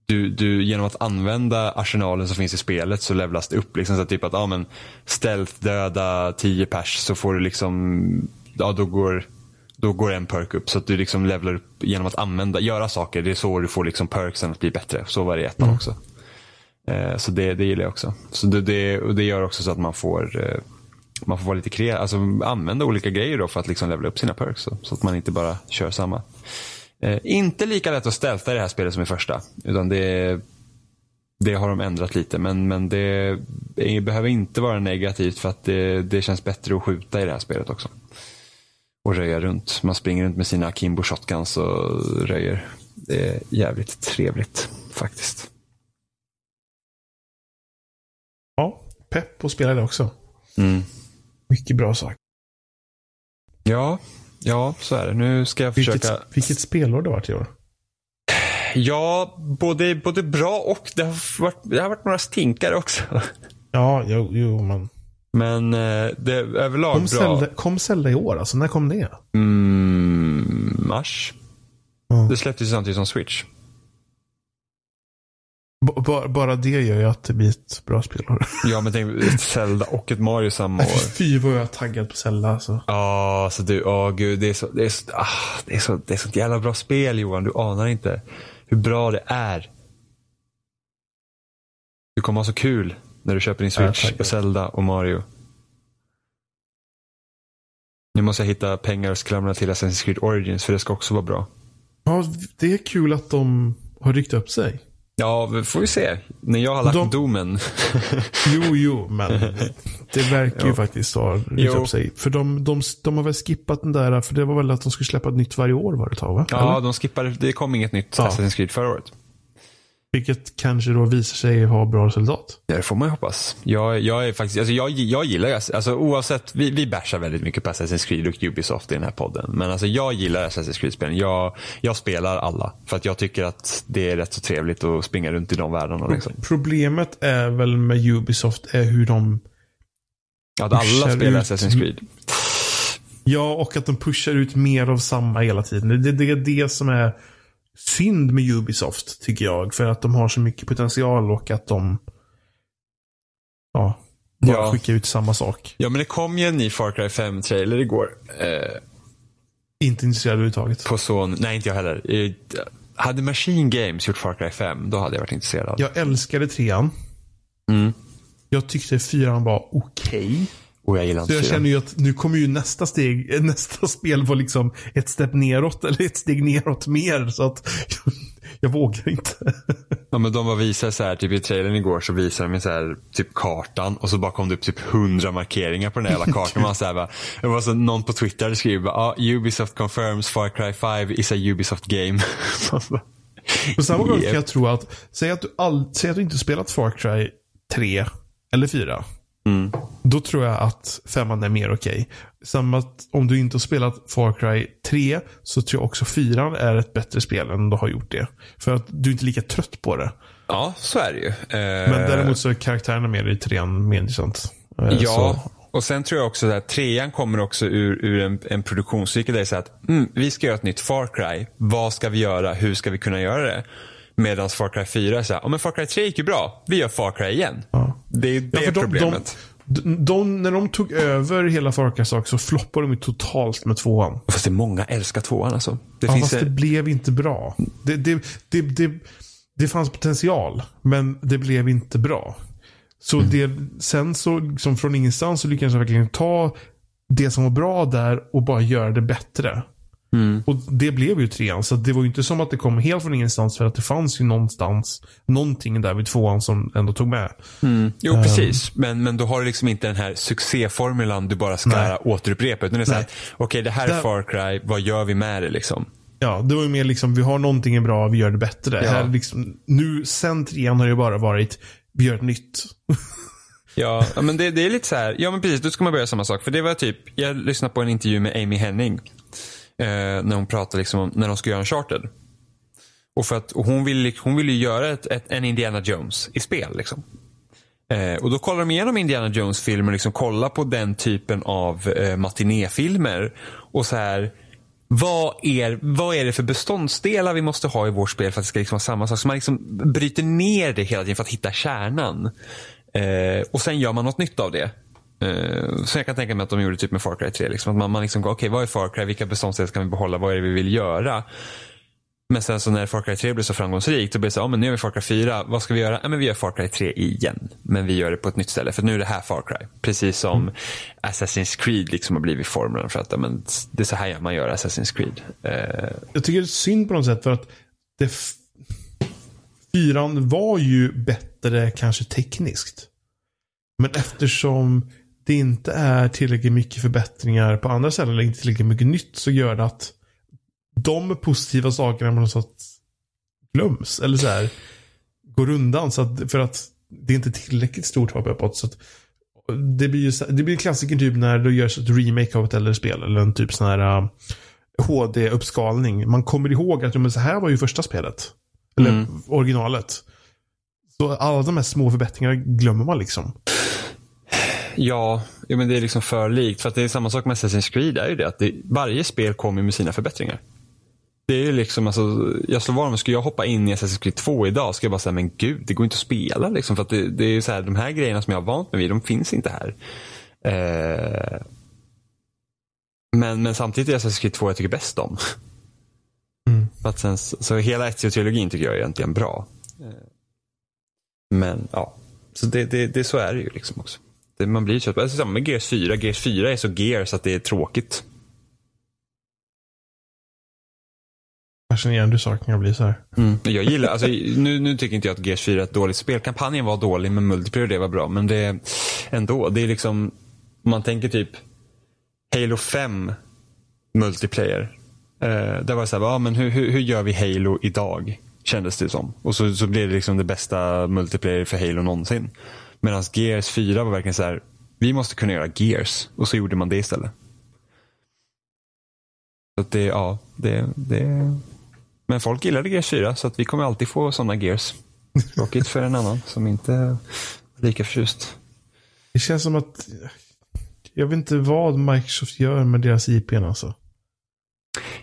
Du, du, genom att använda arsenalen som finns i spelet så levlas det upp. Liksom, så att typ att, ja men. Stealth döda 10 pers så får du liksom. Ja då går. Då går en perk upp. Så att du liksom levlar upp genom att använda, göra saker. Det är så du får liksom perksen att bli bättre. Så var det i ettan mm. också. Eh, så det, det gillar jag också. Så det, det, och det gör också så att man får. Eh, man får vara lite kreativ, alltså använda olika grejer då för att liksom levela upp sina perks. Så, så att man inte bara kör samma. Eh, inte lika lätt att stealtha i det här spelet som i första. Utan det, det har de ändrat lite. Men, men det, det behöver inte vara negativt för att det, det känns bättre att skjuta i det här spelet också. Och röja runt. Man springer runt med sina Kimbo shotguns och röjer. Det är jävligt trevligt faktiskt. Ja, pepp att spela det också. Mm. Mycket bra sagt. Ja, ja så är det. Nu ska jag vilket, försöka. Vilket spelår det har varit i år? Ja, både, både bra och det har, varit, det har varit några stinkare också. Ja, jo, jo men. Men eh, det är överlag kom bra. Zelda, kom Zelda i år? Alltså, när kom det? Mm, mars. Mm. Det släpptes samtidigt som Switch. B bara det gör ju att det blir ett bra spelår. Ja, men tänk ett Zelda och ett Mario samma år. Fy vad jag är taggad på Zelda alltså. Ja, oh, så du, åh oh, gud, det är så, det är så, ah, det är så, det är sånt jävla bra spel Johan. Du anar inte hur bra det är. Du kommer ha så kul när du köper din Switch och Zelda och Mario. Nu måste jag hitta pengar och skramla till Assassin's Creed Origins för det ska också vara bra. Ja, det är kul att de har ryckt upp sig. Ja, får vi se. När jag har lagt de... domen. jo, jo, men det verkar ju faktiskt ha upp sig. För de, de, de har väl skippat den där, för det var väl att de skulle släppa ett nytt varje år var det tag va? Ja, Eller? de skippade, det kom inget nytt ja. Assassin's Creed förra året. Vilket kanske då visar sig ha bra resultat. Det får man ju hoppas. Jag, jag är faktiskt, alltså jag, jag gillar alltså oavsett, vi, vi bashar väldigt mycket på Assassin's Creed och Ubisoft i den här podden. Men alltså jag gillar Assassin's Creed-spelen. Jag, jag spelar alla. För att jag tycker att det är rätt så trevligt att springa runt i de världarna. Liksom. Problemet är väl med Ubisoft är hur de att alla spelar ut. Assassin's Creed. Ja, och att de pushar ut mer av samma hela tiden. Det, det är det som är synd med Ubisoft, tycker jag. För att de har så mycket potential och att de ja, bara ja. skickar ut samma sak. Ja, men det kom ju en ny Far Cry 5-trailer igår. Eh, inte intresserad överhuvudtaget. På sån, nej inte jag heller. Eh, hade Machine Games gjort Far Cry 5, då hade jag varit intresserad. Jag älskade trean. Mm. Jag tyckte fyran var okej. Okay. Och jag gillar Så jag känner ju att nu kommer ju nästa steg, nästa spel vara liksom ett steg neråt eller ett steg neråt mer. Så att jag vågar inte. Ja men de var visar så här, typ i trailern igår så visade de så här, typ kartan och så bara kom det upp typ hundra markeringar på den här jävla kartan. Man så här, bara, det var så någon på Twitter hade skrivit ah, Ubisoft confirms Far Cry 5 is a Ubisoft game. på samma gång kan jag tro att, säg att du, all, säg att du inte spelat Far Cry 3 eller 4. Mm. Då tror jag att femman är mer okej. Okay. Samma om du inte har spelat Far Cry 3 så tror jag också fyran är ett bättre spel än du har gjort det. För att du är inte lika trött på det. Ja, så är det ju. Eh... Men däremot så är karaktärerna mer i trean mer intressant. Eh, ja, så. och sen tror jag också att trean kommer också ur, ur en, en produktionscykel där det är så att mm, vi ska göra ett nytt Far Cry. Vad ska vi göra? Hur ska vi kunna göra det? Medan Far Cry 4 är så här, oh, men Far Cry 3 gick ju bra. Vi gör Far Cry igen. Ja. Det är det ja, de, problemet. De, de, när de tog över hela Far Cry-sak så floppade de ju totalt med tvåan. Fast det är många älskar tvåan alltså. Det ja, finns fast det blev inte bra. Det, det, det, det, det fanns potential, men det blev inte bra. Så Mm. det, sen så, liksom från ingenstans så lyckades jag verkligen ta det som var bra där och bara göra det bättre. Mm. Och det blev ju trean. Så det var ju inte som att det kom helt från ingenstans för att det fanns ju någonstans någonting där vid tvåan som ändå tog med. Mm. Jo, Ehm. precis. Men, men då har du liksom inte den här succéformulan du bara ska Nej. återupprepa. Utan det är så här, Nej. okej det här är Där- Far Cry, vad gör vi med det liksom? Ja, det var ju mer liksom, vi har någonting bra, vi gör det bättre. Ja. Här liksom, nu, sen trean har det ju bara varit, vi gör ett nytt. Ja, ja, men det, det är lite så här, ja men precis, då ska man börja samma sak. För det var typ, jag lyssnade på en intervju med Amy Henning. Eh, när hon pratar liksom om när de ska göra en charter. Och för att och hon vill, hon vill ju göra ett, ett, en Indiana Jones i spel liksom. Eh, och då kollar de igenom Indiana Jones-filmer och liksom kollar på den typen av eh, matinéfilmer. Och så här, vad är, vad är det för beståndsdelar vi måste ha i vårt spel för att det ska liksom vara samma sak? Så man liksom bryter ner det hela tiden för att hitta kärnan. Eh, och sen gör man något nytt av det. Eh, så jag kan tänka mig att de gjorde typ med Far Cry 3. Liksom, att man, man liksom går, okej vad är Far Cry? Vilka beståndsdelar ska vi behålla? Vad är det vi vill göra? Men sen så när Far Cry 3 blev så framgångsrikt, då blev det så, ja men nu är vi Far Cry 4, vad ska vi göra? Ja men vi gör Far Cry 3 igen. Men vi gör det på ett nytt ställe, för nu är det här Far Cry. Precis som Assassin's Creed liksom har blivit formeln för att, ja, men det är så här man gör Assassin's Creed. Eh, Jag tycker det är synd på något sätt för att det fyran var ju bättre kanske tekniskt. Men eftersom det inte är tillräckligt mycket förbättringar på andra ställen eller inte tillräckligt mycket nytt så gör det att de positiva sakerna på något sätt glöms. Eller så här går undan. Så att, för att det är inte tillräckligt stort hopp uppåt. Så att det blir ju det blir klassiker typ när det görs ett remake av ett äldre spel. Eller en typ sån här uh, HD-uppskalning. Man kommer ihåg att men så här var ju första spelet. Eller Mm. originalet. Så alla de här små förbättringarna glömmer man liksom. Ja, men det är liksom för likt. För att det är samma sak med Assassin's Creed, är ju det att det, varje spel kommer med sina förbättringar. Det är ju liksom, alltså, jag slår vad om, skulle jag hoppa in i Assassin's Creed 2 idag skulle jag bara säga, men gud, det går inte att spela liksom. För att det, det är så här, de här grejerna som jag har vant mig vid, de finns inte här. Eh, men, men samtidigt är Assassin's Creed 2 jag tycker bäst om. Mm. För att sen, så hela Ezio-trilogin tycker jag är egentligen bra. Eh, Men ja, så det, det, det, så är det ju liksom också. Det, man blir trött. Alltså, samma med Gears 4. Gears 4 är så Gears att det är tråkigt. Fascinerande hur saker kan bli så här. Jag gillar, alltså, nu, nu tycker inte jag att Gears 4 är ett dåligt spel. Kampanjen var dålig men multiplayer det var bra. Men det ändå, det är liksom, om man tänker typ Halo 5 multiplayer. Eh, där var det så här, ja, men hur, hur, hur gör vi Halo idag? Kändes det som. Och så, så blev det liksom det bästa multiplayer för Halo någonsin. Medan Gears 4 var verkligen så här, vi måste kunna göra Gears. Och så gjorde man det istället. Så det, ja, det, det, men folk gillade Gears 4 så att vi kommer alltid få sådana Gears. Tråkigt för en annan som inte är lika förtjust. Det känns som att jag vet inte vad Microsoft gör med deras IP alltså.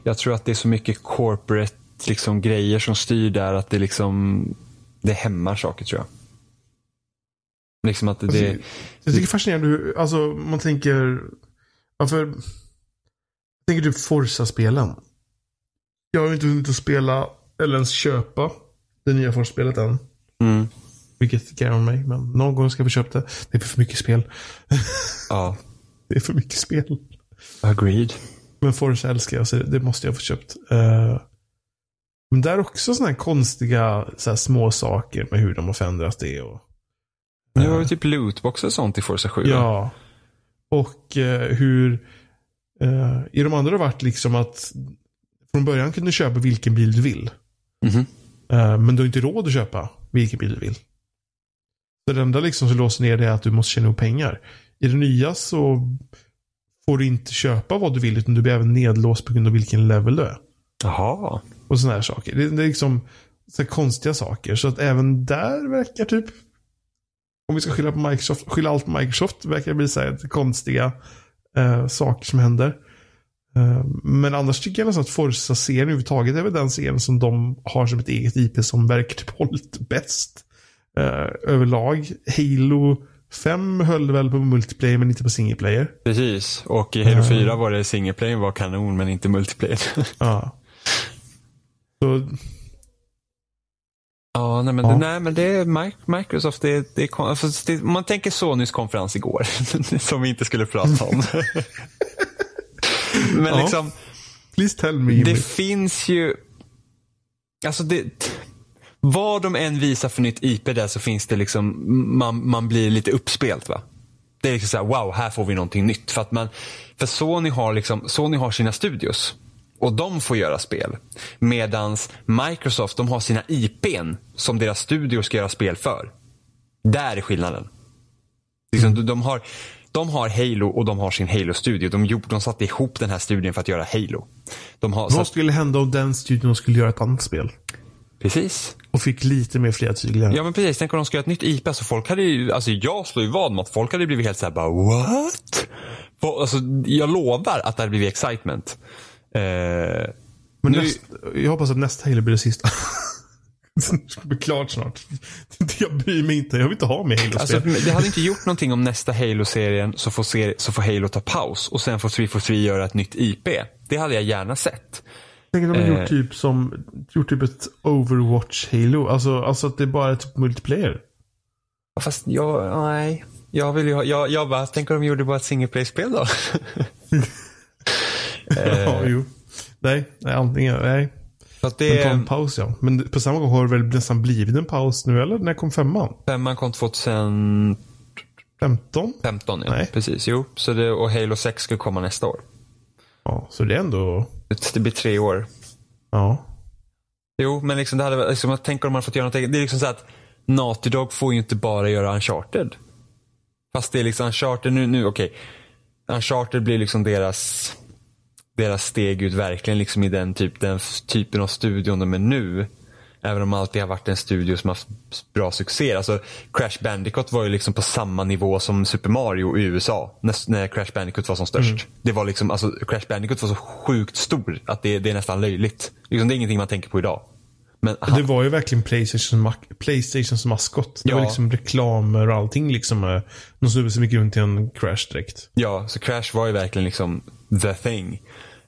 Jag tror att det är så mycket corporate liksom, grejer som styr där att det liksom det hämmar saker tror jag. Liksom att det, Alltså, det Jag tycker det är fascinerande hur, alltså man tänker, varför, jag tänker typ Forza-spelen. Jag har ju inte hunnit att spela, eller ens köpa, det nya Forza-spelet än. mm, Vilket grämer mig, men någon gång ska jag få köpa det. Det är för mycket spel. ja, Det är för mycket spel. agreed. Men Forza älskar jag, så det måste jag få köpt. Eh, men där är också sådana här konstiga så här, små saker med hur de har förändrat det. Och, Nu har vi typ lootboxar och sånt i Forza 7. va? Ja. Och eh, hur eh, i de andra har det varit liksom att från början kunde du köpa vilken bil du vill. Mhm. Eh, men du har inte råd att köpa vilken bil du vill. Så det enda liksom som låser ner det är att du måste tjäna upp pengar. I det nya så får du inte köpa vad du vill utan du blir även nedlåst på grund av vilken level du är. Jaha. Och sådana här saker. Det, det är liksom så konstiga saker. Så att även där verkar typ om vi ska skylla på Microsoft, skylla allt på Microsoft, verkar det bli så här konstiga eh, saker som händer. Eh, men annars tycker jag nästan att Forza-serien överhuvudtaget är väl den serien som de har som ett eget IP som verkar typ hållit bäst. Eh, överlag. Halo Fem höll väl på multiplayer men inte på single player. Precis. Och i Halo 4 var det single player var kanon men inte multiplayer. Ja. Så, Ja, nej men, Ja. Det, nej, men det är Mi- Microsoft. Det, det, är alltså, det, man tänker Sonys konferens igår, som vi inte skulle prata om. men Ja. liksom, please tell me. Det finns ju... Alltså det... Vad de än visar för nytt IP där så finns det liksom, man, man blir lite uppspelt va. Det är liksom så här, wow, här får vi någonting nytt. För att man, för Sony har liksom, Sony har sina studios. Och de får göra spel. Medans Microsoft, de har sina IPn som deras studior ska göra spel för. Där är skillnaden. Liksom, de, de, har, de har Halo och de har sin Halo-studio. De, gjorde- de satte ihop den här studien för att göra Halo. Har, Vad skulle hända om den studion skulle göra ett annat spel? precis. Och fick lite mer fria tyglar. Ja men precis, tänk om de ska göra ett nytt IP. Alltså folk hade ju, alltså jag slår ju vad med att folk hade blivit helt såhär bara what? Alltså, jag lovar att det hade blivit excitement. Eh, Men nu- näst, jag hoppas att nästa Halo blir det sista. det ska bli klart snart. Jag bryr mig inte. Jag vill inte ha mer Alltså, Halo-spel. det hade inte gjort någonting om nästa Halo-serien så får, så får Halo ta paus och sen får 343 göra ett nytt IP. Det hade jag gärna sett. Tänk om de eh. gjort typ som gjort typ ett Overwatch Halo. Alltså, alltså att det är bara är typ multiplayer. Fast jag, nej. Jag vill ju ha, jag, jag bara, tänk om de gjorde bara ett single play-spel då? ja, jo. Nej, nej, antingen, nej. För att Men ta det, en paus ja. Men på samma gång har det väl nästan blivit en paus nu eller? När kom femman? femman kom 2015 15? ja. Nej. Precis, jo. Så det, och Halo 6 skulle komma nästa år. Ja, så det är ändå... Det blir tre år. Ja. Jo, men liksom det hade liksom, jag tänker om man fått göra någonting. Det är liksom så att Naughty Dog får ju inte bara göra Uncharted. Fast det är liksom Uncharted nu, nu okej. Uncharted blir liksom deras, deras steg ut verkligen liksom i den, typ, den typen av studion de är nu. Även om det alltid har varit en studio som har haft bra succé. Alltså Crash Bandicoot var ju liksom på samma nivå som Super Mario i USA. När, när Crash Bandicoot var som störst. Det var liksom, alltså Crash Bandicoot var så sjukt stor att det, det är nästan löjligt. Liksom, det är ingenting man tänker på idag. Men Det var ju verkligen Playstation, ma- Playstations maskott. Det Ja. var liksom reklamer och allting liksom. eh, De snubbe som gick runt till en crash direkt. Ja, så Crash var ju verkligen liksom the thing.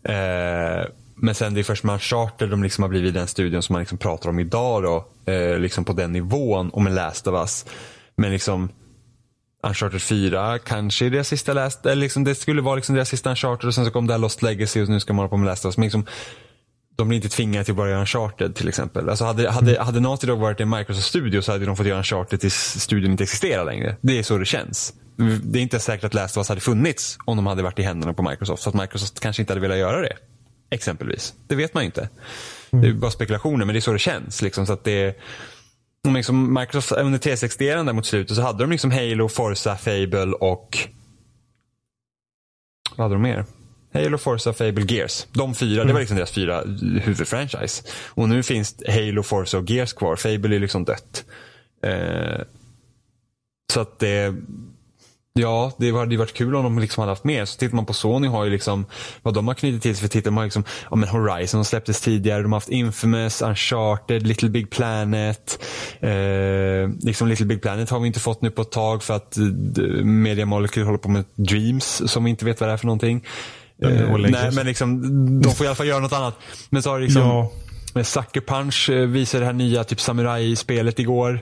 Eh, men sen det är först med Uncharted de liksom har blivit den studion som man liksom pratar om idag då. Eh, liksom på den nivån och med Last of Us. Men liksom Uncharted 4 kanske är deras sista Last, eller liksom det skulle vara liksom deras sista Uncharted och sen så kom det här Lost Legacy och nu ska man hålla på med Last of Us. Men liksom, de blir inte tvingade till att bara göra Uncharted till exempel. Alltså hade, hade, hade Naughty Dog varit en Microsoft-studio så hade de fått göra Uncharted tills studion inte existerar längre. Det är så det känns. Det är inte säkert att Last of Us hade funnits om de hade varit i händerna på Microsoft. Så att Microsoft kanske inte hade velat göra det. Exempelvis. Det vet man ju inte. Det är bara spekulationer men det är så det känns. Liksom, så att det är, liksom Microsoft, under 360 där mot slutet så hade de liksom Halo, Forza, Fable och vad hade de mer? Halo, Forza, Fable, Gears. De fyra, det var liksom deras fyra huvudfranchise. Och nu finns Halo, Forza och Gears kvar. Fable är liksom dött. Eh, så att det, ja, det hade ju varit kul om de liksom hade haft mer. Så tittar man på Sony har ju liksom, vad de har knutit till sig för titlar, de har liksom, ja men Horizon släpptes tidigare, de har haft Infamous, Uncharted, Little Big Planet. Eh, liksom Little Big Planet har vi inte fått nu på ett tag för att eh, Media Molecule håller på med Dreams som vi inte vet vad det är för någonting. Eh, nej, men liksom, de får i alla fall göra något annat. Men så har liksom, Ja. Sucker Punch eh, visade det här nya typ samurai-spelet igår.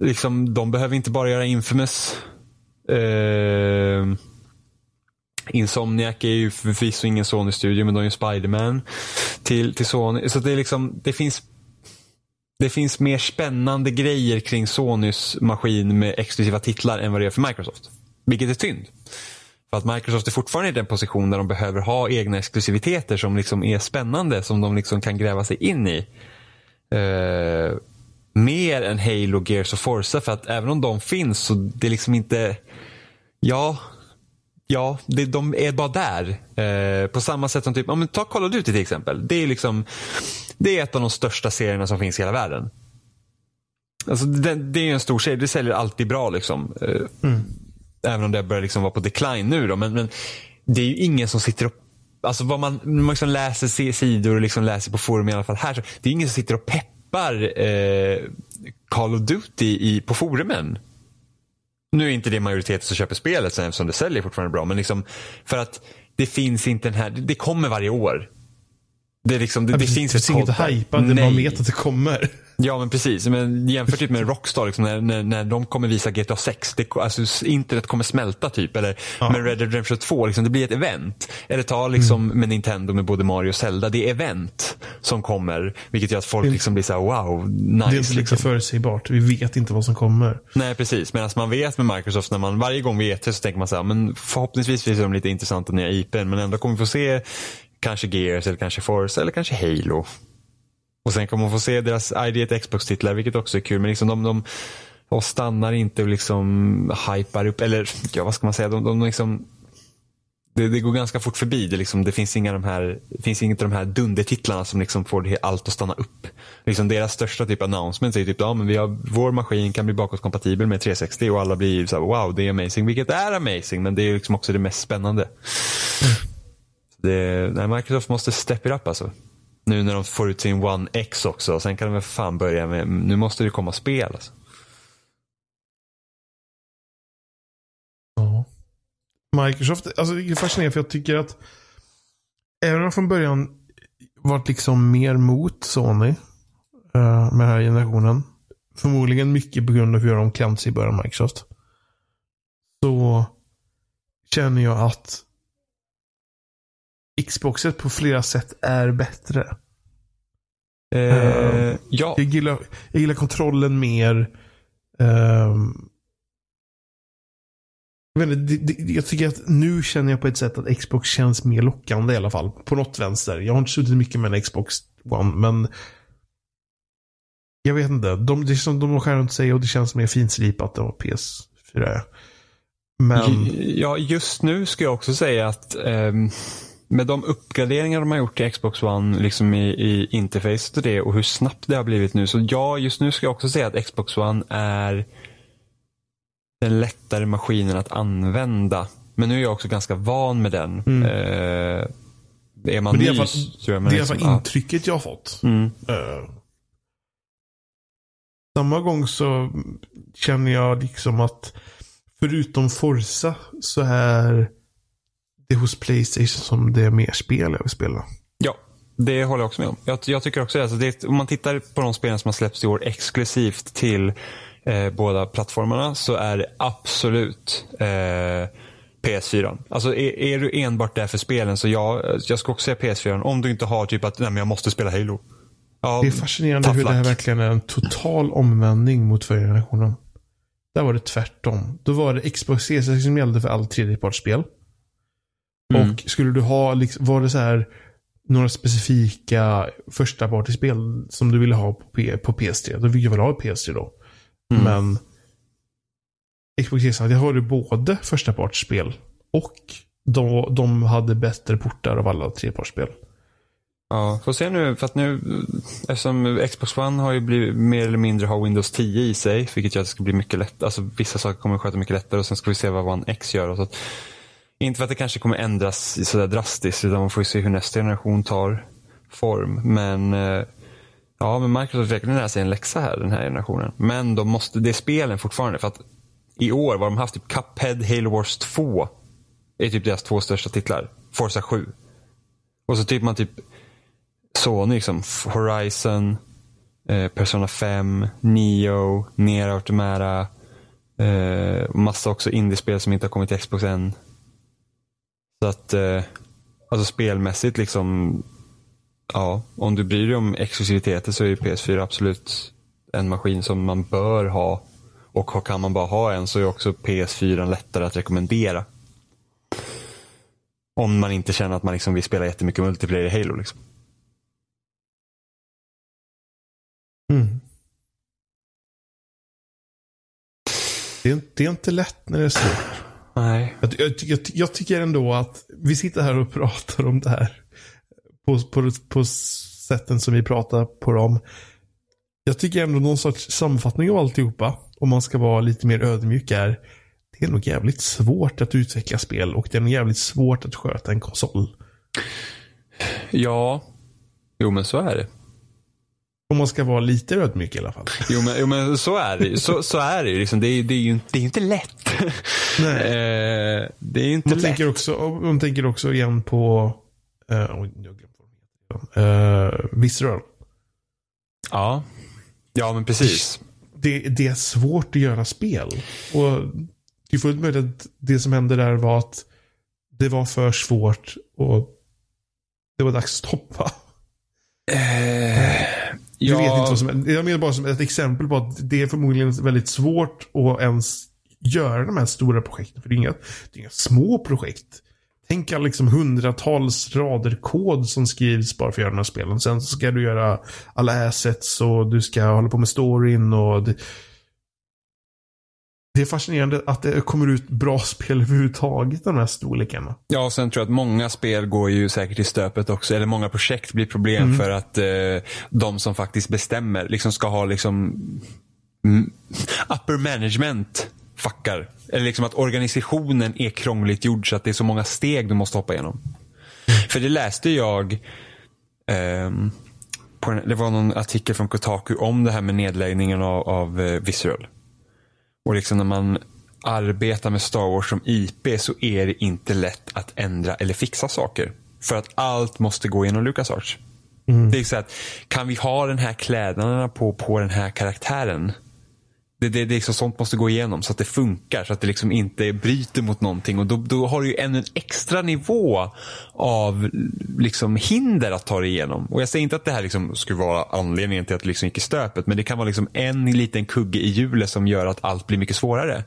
Liksom, de behöver inte bara göra Infamous. Eh, Insomniac är ju förvisso ingen Sony-studio men de är ju Spiderman till, till Sony. Så det är liksom, det finns det finns mer spännande grejer kring Sonys maskin med exklusiva titlar än vad det är för Microsoft. Vilket är synd. För att Microsoft är fortfarande i den position där de behöver ha egna exklusiviteter som liksom är spännande, som de liksom kan gräva sig in i. Uh, mer än Halo, Gears och Forza för att även om de finns så det är liksom inte, ja, ja, det, de är bara där. Eh, på samma sätt som typ, ja, men ta Call of Duty till exempel. Det är liksom, det är ett av de största serierna som finns i hela världen. Alltså det, det är ju en stor serie, det säljer alltid bra liksom. Eh, mm. Även om det börjar liksom vara på decline nu då. Men, men det är ju ingen som sitter och Alltså vad man, man liksom läser se- sidor och liksom läser på forum i alla fall här. Så det är ingen som sitter och peppar eh, Call of Duty i, på forumen. nu är inte det majoriteten som köper spelet sen eftersom det säljer fortfarande bra. Men liksom för att det finns inte den här, det kommer varje år. Det, är liksom, det, Ja, det finns det finns inget att hypa, det vet att det kommer. Ja men precis. Men jämför typ med Rockstar, liksom, när, när, när de kommer visa GTA 6. Det, alltså, internet kommer smälta typ. Eller Ja. med Red Dead Redemption 2, liksom, det blir ett event. Eller ta liksom Mm. med Nintendo med både Mario och Zelda. Det är event som kommer. Vilket gör att folk Det- liksom blir så här: wow, nice. det är inte liksom. förutsägbart. Vi vet inte vad som kommer. Nej precis, medan man vet med Microsoft när man varje gång vi är så tänker man så här, men förhoppningsvis visar de lite intressanta nya IPn men ändå kommer vi få se kanske Gears eller kanske Forza eller kanske Halo. Och sen kommer man få se deras ID1 Xbox-titlar vilket också är kul men liksom de, de, de stannar inte och liksom hypar upp, eller ja vad ska man säga, de, de liksom det, det går ganska fort förbi. Det, liksom, det finns inga de här, finns inget av de här dundertitlarna som liksom får det, allt att stanna upp. Liksom deras största typ announcement är typ, ja men vi har, vår maskin kan bli bakåtkompatibel med 360 och alla blir så här, wow det är amazing. Vilket är amazing men det är liksom också det mest spännande. Det, nej, Microsoft måste step it up alltså. Nu när de får ut sin One X också. Sen kan de väl fan börja med, nu måste det komma spel alltså. Ja. Microsoft, alltså det är fascinerande för jag tycker att även om jag från början varit liksom mer mot Sony eh, med den här generationen. Förmodligen mycket på grund av hur de klämt sig i början av Microsoft. Så känner jag att Xboxet på flera sätt är bättre. Eh, ja, Jag gillar, jag gillar kontrollen mer. ehm, jag, inte, det, det, jag tycker att nu känner jag på ett sätt att Xbox känns mer lockande i alla fall. På något vänster. Jag har inte suttit mycket med en Xbox One, men jag vet inte. De, det är som de har skär runt sig och det känns mer finslipat än vad PS4 är. Men Ja, just nu ska jag också säga att ehm, med de uppgraderingar de har gjort till Xbox One liksom i, i interface och det och hur snabbt det har blivit nu. Så ja, just nu ska jag också säga att Xbox One är den lättare maskinen att använda. Men nu är jag också ganska van med den. Mm. Eh, är man Men det är i ny alla fall- det är i alla liksom, fall ja. intrycket jag har fått. Mm. Eh, samma gång så känner jag liksom att förutom Forza så är det hos Playstation som det är mer spel jag vill spela. Ja, det håller jag också med om. Jag, jag tycker också det. Alltså det. Om man tittar på de spelen som har släppts i år exklusivt till eh, båda plattformarna så är det absolut eh, PS4. Alltså är, är du enbart där för spelen så jag, jag ska också säga PS4. Om du inte har typ att nej, men jag måste spela Halo. Ja, Det är fascinerande hur det här luck. verkligen är en total omvändning mot förra generationen. Där var det tvärtom. Då var det Xbox 360 som gällde för all tredjepartsspel. Mm. Och skulle du ha, liksom, var det så här några specifika första partyspel som du ville ha på, P- på PS3, då fick jag väl ha PS3 då. Mm. Men Xbox 360 har du både första partsspel och de, de hade bättre portar av alla trepartsspel. Ja, får se nu, för att nu, eftersom Xbox One har ju blivit mer eller mindre har Windows 10 i sig, vilket gör att det ska bli mycket lättare, alltså vissa saker kommer att sköta mycket lättare och sen ska vi se vad One X gör. Och så inte för att det kanske kommer ändras sådär drastiskt, utan man får ju se hur nästa generation tar form. Men eh, ja, men Microsoft verkligen lära sig en läxa här den här generationen. Men de måste, det är spelen fortfarande, för att i år var de haft typ Cuphead, Halo Wars 2, är typ deras två största titlar. Forza 7. Och så typ man typ Sony liksom, Horizon, eh, Persona 5, Neo, Nier Automata. Eh, massa också indiespel som inte har kommit till Xbox än. Så att, eh, alltså spelmässigt liksom, ja, om du bryr dig om exklusiviteter så är ju PS4 absolut en maskin som man bör ha. Och kan man bara ha en så är också PS4 lättare att rekommendera. Om man inte känner att man liksom vill spela jättemycket multiplayer i Halo. Liksom. Mm. Det, är, det är inte lätt när det är svårt. Nej. Jag, jag, jag, jag tycker ändå att vi sitter här och pratar om det här på, på, på sätten som vi pratar på dem. Jag tycker ändå någon sorts sammanfattning av alltihopa, om man ska vara lite mer ödmjuk, är det är nog jävligt svårt att utveckla spel och det är nog jävligt svårt att sköta en konsol. Ja, jo men så är det. Om man ska vara lite ödmjuk i alla fall. Jo men, jo, men så är det ju. Så, så är det ju. Liksom. Det, är, det är ju det är inte lätt. Nej. Eh, det är ju inte Man lätt. tänker, också, man tänker också igen på uh, oj, jag glömde. Uh, Visceral. Ja. ja, men precis. Det, det är svårt att göra spel. Och det är fullt möjligt att det som hände där var att det var för svårt och det var dags att stoppa. Eh, Jag vet ja, inte vad som. Jag menar bara som ett exempel på att det är förmodligen väldigt svårt att ens göra de här stora projekten. För det är inga, det är inga små projekt. Tänk alla liksom hundratals rader kod som skrivs bara för att göra de här spelen. Sen så ska du göra alla assets och du ska hålla på med storyn och det, det är fascinerande att det kommer ut bra spel överhuvudtaget de här storlekarna. Ja, och sen tror jag att många spel går ju säkert i stöpet också. Eller många projekt blir problem Mm. för att eh, de som faktiskt bestämmer liksom ska ha liksom upper management fuckar. Eller liksom att organisationen är krångligt gjord så att det är så många steg du måste hoppa igenom. För det läste jag på en, det var någon artikel från Kotaku om det här med nedläggningen av, av eh, Visceral. Och liksom när man arbetar med Star Wars som IP så är det inte lätt att ändra eller fixa saker. För att allt måste gå genom LucasArts. Det är så att, kan vi ha den här kläderna på, på den här karaktären? Det, det, det är liksom, sånt måste gå igenom så att det funkar. Så att det liksom inte bryter mot någonting. Och då, då har du ju ännu en extra nivå av liksom hinder att ta dig igenom. Och jag säger inte att det här liksom skulle vara anledningen till att det liksom gick i stöpet. Men det kan vara liksom en liten kugge i hjulet som gör att allt blir mycket svårare.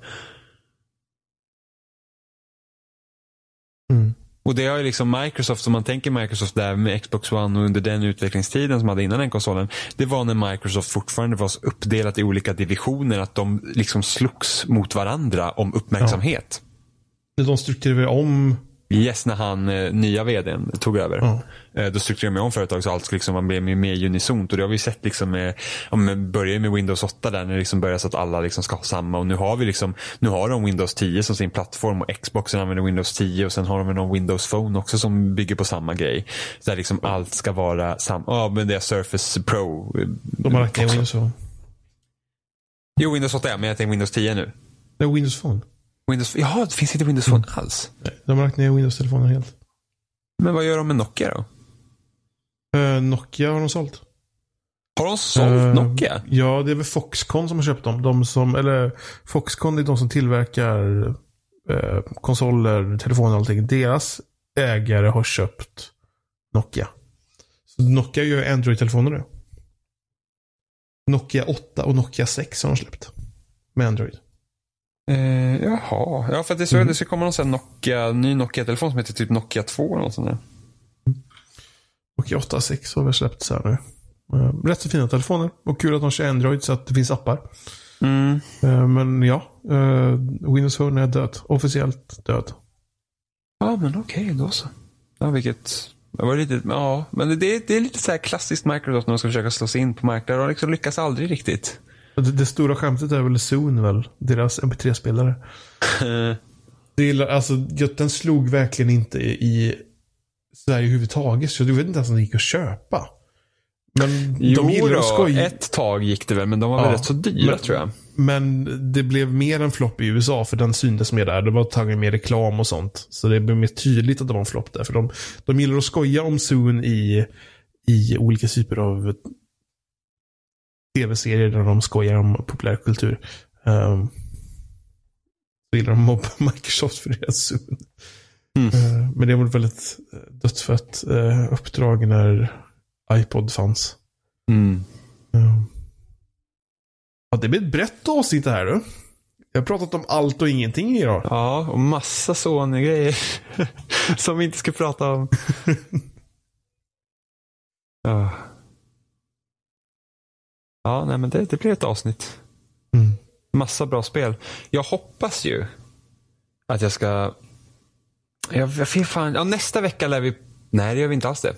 Mm. Och det har ju liksom Microsoft, om man tänker Microsoft där med Xbox One och under den utvecklingstiden som hade innan den konsolen. Det var när Microsoft fortfarande var så uppdelat i olika divisioner att de liksom slogs mot varandra om uppmärksamhet. De strukturerade om. Yes, när han, eh, nya vdn, tog över. Eh, Då strukturerade de om företaget så allt skulle liksom vara mer, unisont. Och det har vi sett liksom med, men börjar med Windows 8 där när det liksom börjar så att alla liksom ska ha samma. Och nu har vi liksom, nu har de Windows 10 som sin plattform och Xboxen använder Windows 10 och sen har de någon Windows Phone också som bygger på samma grej. Där liksom allt ska vara samma. Ja, men det är Surface Pro. eh, De har lagt ner. Windows Phone. Jo, Windows 8 ja, men jag tänker Windows 10 nu. Nej, Windows Phone. Windows, jaha, det finns inte Windows Phone alls. Nej, de har lagt ner Windows-telefonen helt. Men vad gör de med Nokia då? Uh, Nokia har de sålt. Har de sålt Eh, Nokia? Ja, det är väl Foxconn som har köpt dem. De som, eller Foxconn är de som tillverkar eh, konsoler, telefoner och allting. Deras ägare har köpt Nokia. Så Nokia gör Android-telefoner nu. Nokia 8 och Nokia 6 har de släppt. Med Android. Eh, jaha, ja för att det, så, det ska komma någon sån Nokia, ny Nokia-telefon som heter typ Nokia 2 eller något sånt där. Nokia 8 och 6 har väl släppts här nu. Eh, rätt så fina telefoner. Och kul att de kör Android så att det finns appar. Mm. Eh, men ja, eh, Windows Phone är död. Officiellt död. Ja men okej, då så. Ja vilket, det var lite, ja men det, det är lite så här klassiskt Microsoft när de ska försöka slå sig in på marknaden och liksom lyckas aldrig riktigt. Det, det stora skämtet är väl Zoom väl? Deras MP3-spelare. Det gillar, alltså, den slog verkligen inte i Sverige överhuvudtaget. Så jag vet inte ens om det gick att köpa. Men de gillar då, att skoja. ett tag gick det väl men de var Ja, väl rätt så dyra men- tror jag. Men det blev mer en flopp i USA för den syntes mer där. Det var taget med reklam och sånt. Så det blev mer tydligt att det var en flopp där. För de, de gillar att skoja om Zoom i, i olika typer av tv-serier där de skojar om populärkultur. Um, så gillar de mobba Microsoft för deras. Mm. Eh, men det var ett väldigt eh, dödsfött uh, uppdrag när iPod fanns. Mm. Ja. Ja, det blir ett brett avsnitt det här du. Jag har pratat om allt och ingenting idag. Ja, och massa sådana grejer som vi inte ska prata om. ja. Ja, nej men det, det blir ett avsnitt. Mm. Massa bra spel. Jag hoppas ju att jag ska... Jag, jag fan, ja, nästa vecka lär vi... Nej, det gör vi inte alls det.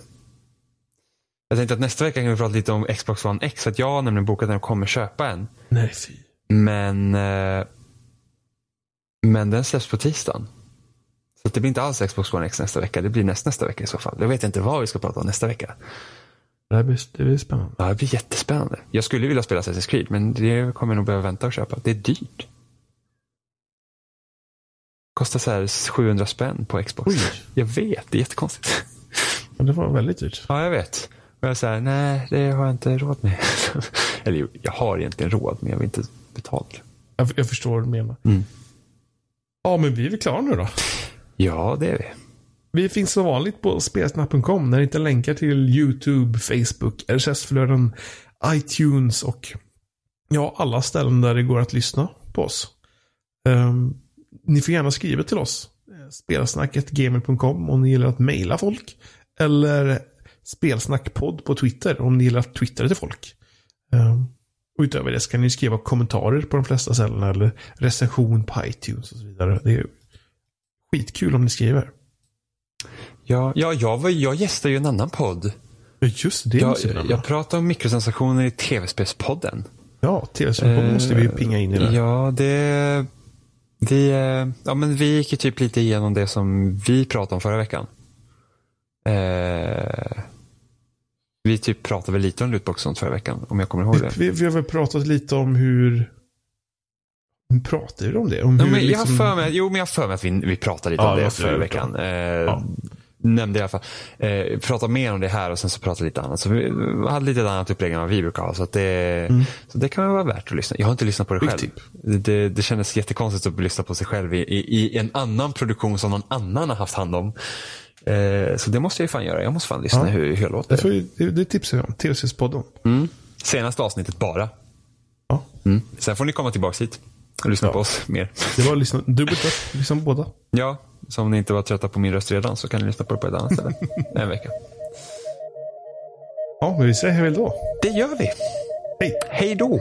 Jag tänkte att nästa vecka kan vi prata lite om Xbox One X. För att jag har nämligen bokat den och kommer köpa en. Nej, fy. Men, eh, men den släpps på tisdagen. Så det blir inte alls Xbox One X nästa vecka. Det blir näst, nästa vecka i så fall. Jag vet inte vad vi ska prata om nästa vecka. Det här blir, det blir spännande. Ja, det blir jättespännande. Jag skulle vilja spela Assassin's Creed, men det kommer jag nog behöva vänta och köpa. Det är dyrt. Kostar så här 700 spänn på Xbox. Oj. Jag vet, det är jättekonstigt. Men det var väldigt dyrt. Ja, jag vet. Och jag säger nej, det har jag inte råd med. Eller jag har egentligen råd, men jag vill inte betala. Jag, jag förstår vad du menar. Mm. Ja, men vi är väl klara nu då. Ja, det är vi. Vi finns som vanligt på spelsnack.com när det inte länkar till YouTube, Facebook, RSS-flöden, iTunes och ja, alla ställen där det går att lyssna på oss. Um, ni får gärna skriva till oss. Eh, Spelsnacketgamer.com om ni gillar att mejla folk. Eller spelsnackpodd på Twitter om ni gillar att twittra till folk. Um, och utöver det så kan ni skriva kommentarer på de flesta ställena eller recension på iTunes och så vidare. Det är skitkul om ni skriver. Ja, ja jag, var, jag gästar ju en annan podd. Ja, just det. Jag, jag pratar om mikrotransaktioner i tv-spelspodden. Ja, tv-spelspodden måste vi ju pinga in i det. Ja, det... Vi, eh, ja, men vi gick ju typ lite igenom det som vi pratade om förra veckan. Eh, vi typ pratade väl lite om lootbox sånt förra veckan, om jag kommer ihåg det. Vi, vi har väl pratat lite om hur... Pratar vi om det? Om Ja, hur men jag liksom- för mig, jo, men jag har för mig att vi, vi pratade lite Ja, om det förra veckan. Eh, Ja. Nämnde i alla fall. Eh, pratade mer om det här och sen så pratade lite annat. Så vi hade lite annat upplägg än vad vi brukar ha. Så, det, så det kan vara värt att lyssna. Jag har inte lyssnat på det själv. Riktigt. Det, det kändes jättekonstigt att lyssna på sig själv i, i, i en annan produktion som någon annan har haft hand om. Eh, så det måste jag ju fan göra. Jag måste fan lyssna Ja. hur, hur jag Det, låter. vi, det, det tipsar vi om. TLC-podden. Mm. Senaste avsnittet bara. Ja. Mm. Sen får ni komma tillbaka hit lyssna Ja. på oss mer. Det var lyssna, dubbelt upp, liksom båda. Ja, så om ni inte var trötta på min röst redan så kan ni lyssna på det på ett annat ställe. en vecka. Ja, men vi säger hej då. Det gör vi. Hej! Hej då!